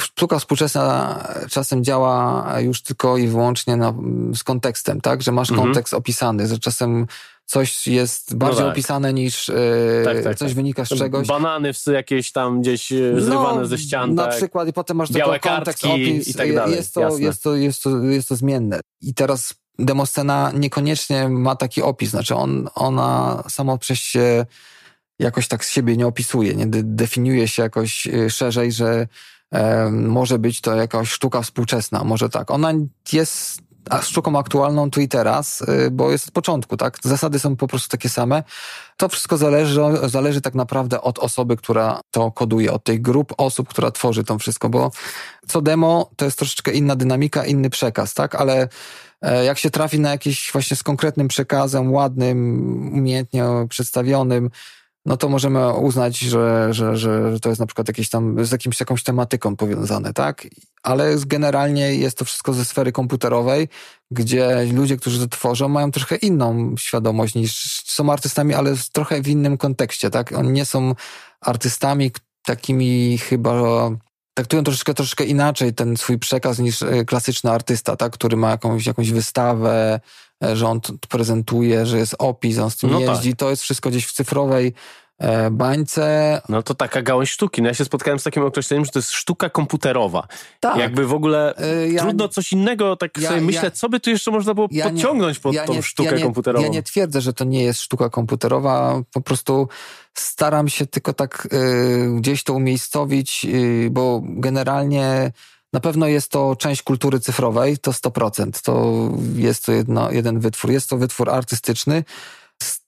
sztuka współczesna czasem działa już tylko i wyłącznie na, z kontekstem, tak? Że masz mhm. kontekst opisany, że czasem coś jest bardziej no tak. opisane niż yy, tak, tak, coś tak. wynika z czegoś. Banany jakieś tam gdzieś e, zrywane no, ze ścian. Na tak. przykład i potem masz Białe tylko kontekst, opis. I tak dalej. Jest to, jest, to, jest, to, jest to zmienne. I teraz demoscena niekoniecznie ma taki opis, znaczy on, ona samo przez się jakoś tak z siebie nie opisuje, nie definiuje się jakoś e, szerzej, że e, może być to jakaś sztuka współczesna, może tak. Ona jest sztuką aktualną tu i teraz, y, bo jest od początku, tak? Zasady są po prostu takie same. To wszystko zależy, zależy tak naprawdę od osoby, która to koduje, od tej grup osób, która tworzy to wszystko, bo co demo to jest troszeczkę inna dynamika, inny przekaz, tak? Ale e, jak się trafi na jakiś właśnie z konkretnym przekazem, ładnym, umiejętnie przedstawionym, no to możemy uznać, że, że, że, to jest na przykład jakieś tam z jakimś, jakąś tematyką powiązane, tak? Ale generalnie jest to wszystko ze sfery komputerowej, gdzie ludzie, którzy to tworzą, mają trochę inną świadomość niż są artystami, ale w trochę w innym kontekście, tak? Oni nie są artystami takimi chyba traktują troszeczkę, troszeczkę inaczej ten swój przekaz niż e, klasyczny artysta, tak? który ma jakąś, jakąś wystawę, że on prezentuje, że jest opis, on z tym no jeździ. Tak. To jest wszystko gdzieś w cyfrowej e, bańce. No to taka gałąź sztuki. No ja się spotkałem z takim określeniem, że to jest sztuka komputerowa. Tak. Jakby w ogóle ja, trudno coś innego, tak ja, sobie myślę, ja, co by tu jeszcze można było podciągnąć pod tą nie, sztukę nie, komputerową. Ja nie twierdzę, że to nie jest sztuka komputerowa, po prostu staram się tylko tak y, gdzieś to umiejscowić, y, bo generalnie na pewno jest to część kultury cyfrowej, to 100%. To jest to jedno, jeden wytwór. Jest to wytwór artystyczny,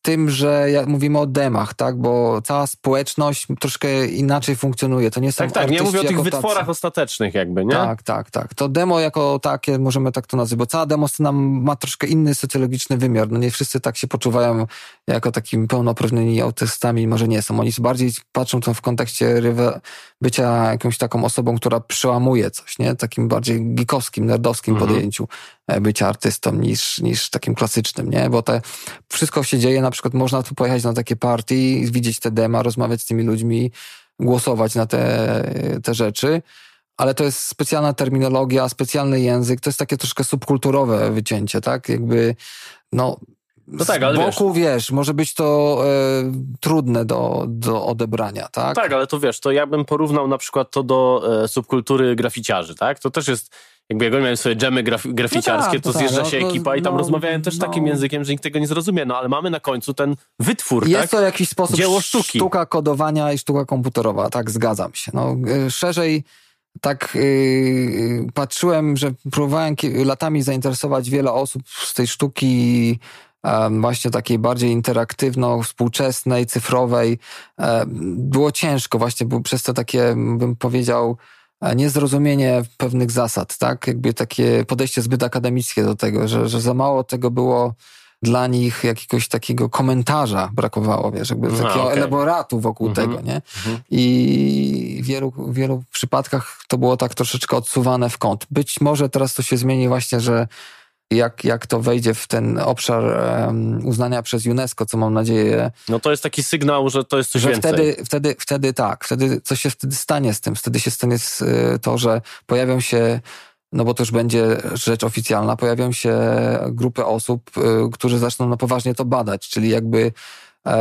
tym, że jak mówimy o demach, tak? Bo cała społeczność troszkę inaczej funkcjonuje. To nie są Tak, tak, nie mówię o tych wytworach tacy. ostatecznych jakby, nie? Tak, tak, tak. To demo jako takie, możemy tak to nazwać, bo cała demo scena ma troszkę inny socjologiczny wymiar. No nie wszyscy tak się poczuwają jako takimi pełnoprawnymi autystami, może nie są. Oni bardziej patrzą to w kontekście rywa, bycia jakąś taką osobą, która przełamuje coś, nie? Takim bardziej geekowskim, nerdowskim Mhm. podjęciu e, bycia artystą niż, niż takim klasycznym, nie? Bo te, wszystko się dzieje, na przykład można tu pojechać na takie party, widzieć te dema, rozmawiać z tymi ludźmi, głosować na te, te rzeczy, ale to jest specjalna terminologia, specjalny język, to jest takie troszkę subkulturowe wycięcie, tak? Jakby, no, No tak, ale z boku, wiesz, może być to e, trudne do, do odebrania, tak? Tak, ale to wiesz, to ja bym porównał na przykład to do e, subkultury graficiarzy, tak? To też jest, jakby jak oni mają swoje dżemy graf, graficiarskie, tak, to tak, zjeżdża no, się no, ekipa i tam no, rozmawiają też no. takim językiem, że nikt tego nie zrozumie, no ale mamy na końcu ten wytwór, Jest tak? to jakiś sposób Dzieło sztuki. sztuka kodowania i sztuka komputerowa, tak, zgadzam się. No, y, szerzej tak yy, patrzyłem, że próbowałem latami zainteresować wiele osób z tej sztuki właśnie takiej bardziej interaktywno, współczesnej, cyfrowej. Było ciężko właśnie, bo przez te takie, bym powiedział, e, niezrozumienie pewnych zasad, tak? Jakby takie podejście zbyt akademickie do tego, że, że za mało tego było dla nich jakiegoś takiego komentarza brakowało, wiesz, jakby Aha, takiego okej. elaboratu wokół Mhm, tego, nie? mhm. I w wielu, w wielu przypadkach to było tak troszeczkę odsuwane w kąt. Być może teraz to się zmieni właśnie, że jak, jak to wejdzie w ten obszar em, uznania przez UNESCO, co mam nadzieję, No to jest taki sygnał, że to jest coś że więcej. wtedy, wtedy, wtedy tak, wtedy co się wtedy stanie z tym? Wtedy się stanie z, y, to, że pojawią się, no bo to już będzie rzecz oficjalna, pojawią się grupy osób, y, którzy zaczną na poważnie to badać, czyli jakby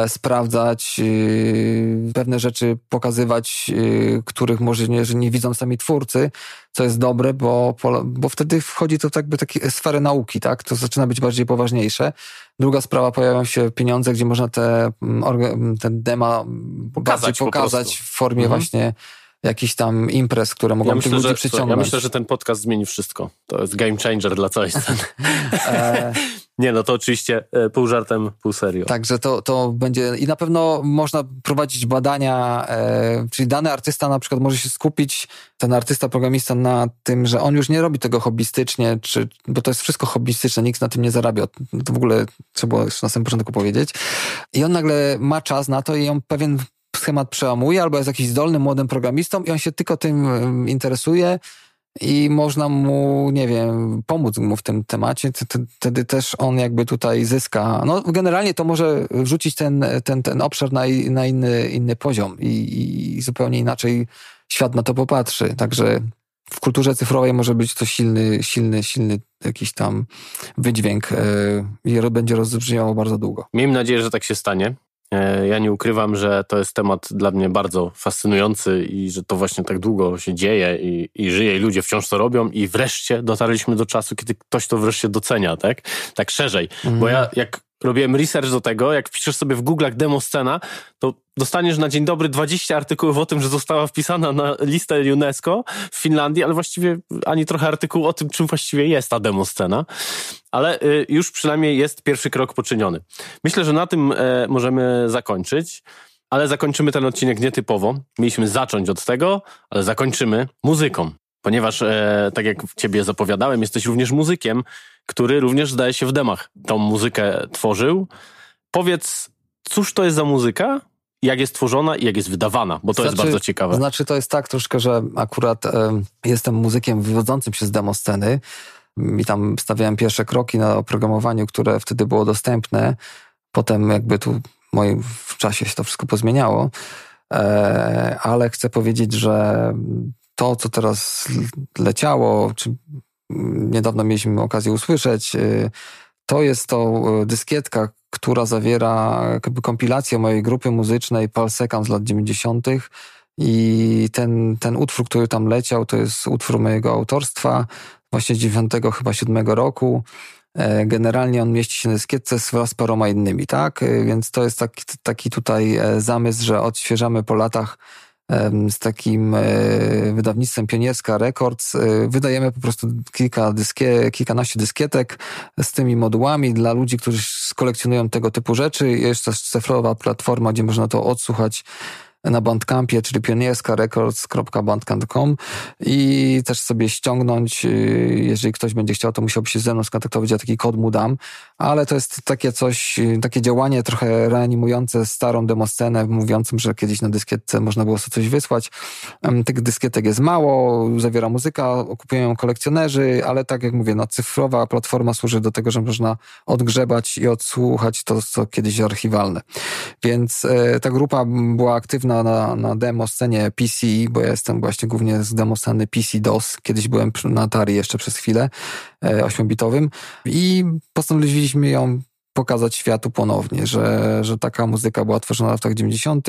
sprawdzać y, pewne rzeczy, pokazywać, y, których może nie, nie widzą sami twórcy, co jest dobre, bo, bo wtedy wchodzi to jakby takie sfery nauki, tak? To zaczyna być bardziej poważniejsze. Druga sprawa, pojawiają się pieniądze, gdzie można te, mm, mm, ten dema Pokazać bardziej po pokazać prostu. w formie Mhm. właśnie jakichś tam imprez, które mogą Ja tych myślę, ludzi że, przyciągnąć. ja myślę, że ten podcast zmieni wszystko. To jest game changer dla całej sceny. Nie, no to oczywiście e, pół żartem, pół serio. Także to, to będzie i na pewno można prowadzić badania, e, czyli dany artysta na przykład może się skupić, ten artysta, programista na tym, że on już nie robi tego hobbystycznie, czy, bo to jest wszystko hobbystyczne, nikt na tym nie zarabia. To w ogóle trzeba już na samym początku powiedzieć. I on nagle ma czas na to i on pewien schemat przełamuje, albo jest jakiś zdolnym młodym programistą i on się tylko tym interesuje i można mu, nie wiem, pomóc mu w tym temacie, wtedy też on jakby tutaj zyska. No generalnie to może wrzucić ten, ten, ten obszar na, na inny, inny poziom i, i zupełnie inaczej świat na to popatrzy. Także w kulturze cyfrowej może być to silny, silny, silny jakiś tam wydźwięk yy, i będzie rozbrzmiało bardzo długo. Miejmy nadzieję, że tak się stanie. E, Ja nie ukrywam, że to jest temat dla mnie bardzo fascynujący i że to właśnie tak długo się dzieje i, i żyje i ludzie wciąż to robią i wreszcie dotarliśmy do czasu, kiedy ktoś to wreszcie docenia, tak? Tak szerzej. Bo ja jak robiłem research do tego, jak wpiszesz sobie w Google'ach demo scena, to dostaniesz na dzień dobry 20 artykułów o tym, że została wpisana na listę UNESCO w Finlandii, ale właściwie ani trochę artykułu o tym, czym właściwie jest ta demo scena. Ale y, już przynajmniej jest pierwszy krok poczyniony. Myślę, że na tym e, możemy zakończyć, ale zakończymy ten odcinek nietypowo. Mieliśmy zacząć od tego, ale zakończymy muzyką. Ponieważ, e, tak jak ciebie zapowiadałem, jesteś również muzykiem, który również zdaje się w demach tą muzykę tworzył. Powiedz, cóż to jest za muzyka, jak jest tworzona i jak jest wydawana, bo to jest Znaczy- bardzo ciekawe. Znaczy to jest tak troszkę, że akurat em, jestem muzykiem wywodzącym się z demosceny i tam stawiałem pierwsze kroki na oprogramowaniu, które wtedy było dostępne. Potem jakby tu moim w czasie się to wszystko pozmieniało. E, ale chcę powiedzieć, że to, co teraz leciało, czy niedawno mieliśmy okazję usłyszeć, y, to jest to y, dyskietka, która zawiera jakby kompilację mojej grupy muzycznej Palsekam z lat 90. I ten, ten utwór, który tam leciał, to jest utwór mojego autorstwa, właśnie z 9 chyba 7 roku. E, Generalnie on mieści się na dyskietce wraz z paroma innymi, tak? E, Więc to jest taki, taki tutaj e, zamysł, że odświeżamy po latach z takim wydawnictwem Pionierska Records. Wydajemy po prostu kilka dyskie, kilkanaście dyskietek z tymi modułami dla ludzi, którzy kolekcjonują tego typu rzeczy. Jest też cyfrowa platforma, gdzie można to odsłuchać na Bandcampie, czyli pionierskarecords.bandcamp.com i też sobie ściągnąć, y, jeżeli ktoś będzie chciał, to musiałby się ze mną skontaktować, ja taki kod mu dam, ale to jest takie coś, y, takie działanie trochę reanimujące starą demoscenę, mówiącym, że kiedyś na dyskietce można było sobie coś wysłać. Tych dyskietek jest mało, zawiera muzyka, okupują ją kolekcjonerzy, ale tak jak mówię, no, cyfrowa platforma służy do tego, że można odgrzebać i odsłuchać to, co kiedyś archiwalne. Więc e, ta grupa była aktywna na, na demo scenie PC, bo ja jestem właśnie głównie z demo sceny PC DOS. Kiedyś byłem na Atari jeszcze przez chwilę, 8-bitowym e, i postanowiliśmy ją pokazać światu ponownie, że, że taka muzyka była tworzona w latach 90.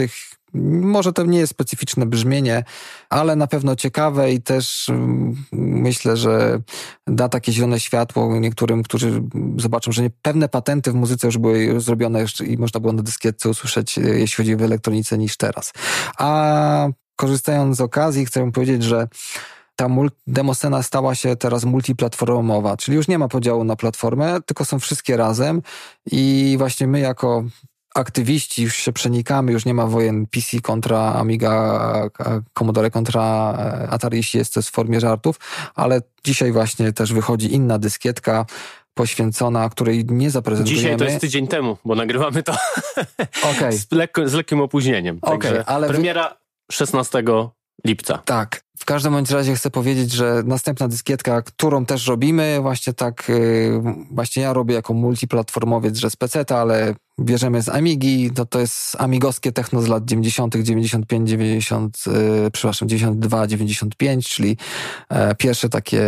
Może to nie jest specyficzne brzmienie, ale na pewno ciekawe i też mm, myślę, że da takie zielone światło niektórym, którzy zobaczą, że pewne patenty w muzyce już były zrobione i można było na dyskietce usłyszeć, e, jeśli chodzi o elektronice, niż teraz. A korzystając z okazji, chcę powiedzieć, że ta demoscena stała się teraz multiplatformowa, czyli już nie ma podziału na platformę, tylko są wszystkie razem i właśnie my jako aktywiści już się przenikamy, już nie ma wojen PC kontra Amiga, Commodore kontra e, Atari, jeśli jest to w formie żartów, ale dzisiaj właśnie też wychodzi inna dyskietka, poświęcona, której nie zaprezentujemy. Dzisiaj to jest tydzień temu, bo nagrywamy to okay. z, lekko, z lekkim opóźnieniem. Okay, ale premiera 16 lipca. Tak. W każdym bądź razie chcę powiedzieć, że następna dyskietka, którą też robimy, właśnie tak, y, właśnie ja robię jako multiplatformowiec, że z PC, ale bierzemy z Amigi, to to jest amigowskie techno z lat 90., 95, 90, yy, przepraszam, 92, 95, czyli e, pierwsze takie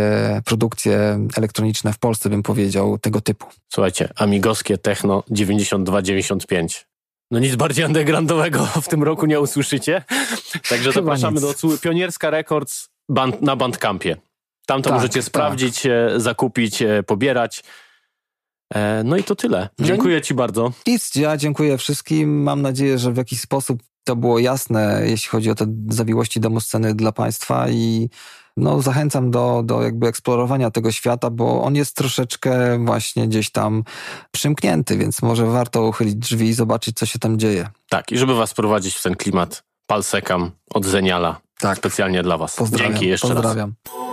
produkcje elektroniczne w Polsce, bym powiedział, tego typu. Słuchajcie, amigowskie techno 92, 95. No nic bardziej undergroundowego w tym roku nie usłyszycie. Także Chyba zapraszamy nic. do odsłuchu Pionierska Records band, na Bandcampie. Tam to tak, możecie tak. sprawdzić, e, zakupić, e, pobierać. E, no i to tyle. No dziękuję Ci bardzo. Nic, ja dziękuję wszystkim. Mam nadzieję, że w jakiś sposób to było jasne, jeśli chodzi o te zawiłości demosceny dla Państwa i no, zachęcam do, do jakby eksplorowania tego świata, bo on jest troszeczkę właśnie gdzieś tam przymknięty, więc może warto uchylić drzwi i zobaczyć, co się tam dzieje. Tak, i żeby was prowadzić w ten klimat, palsekam od Zeniala. Tak. Specjalnie dla was. Pozdrawiam, Dzięki jeszcze pozdrawiam. raz.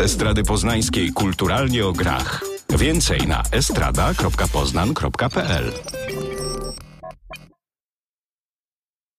Estrady Poznańskiej Kulturalnie o grach. Więcej na estrada.poznan.pl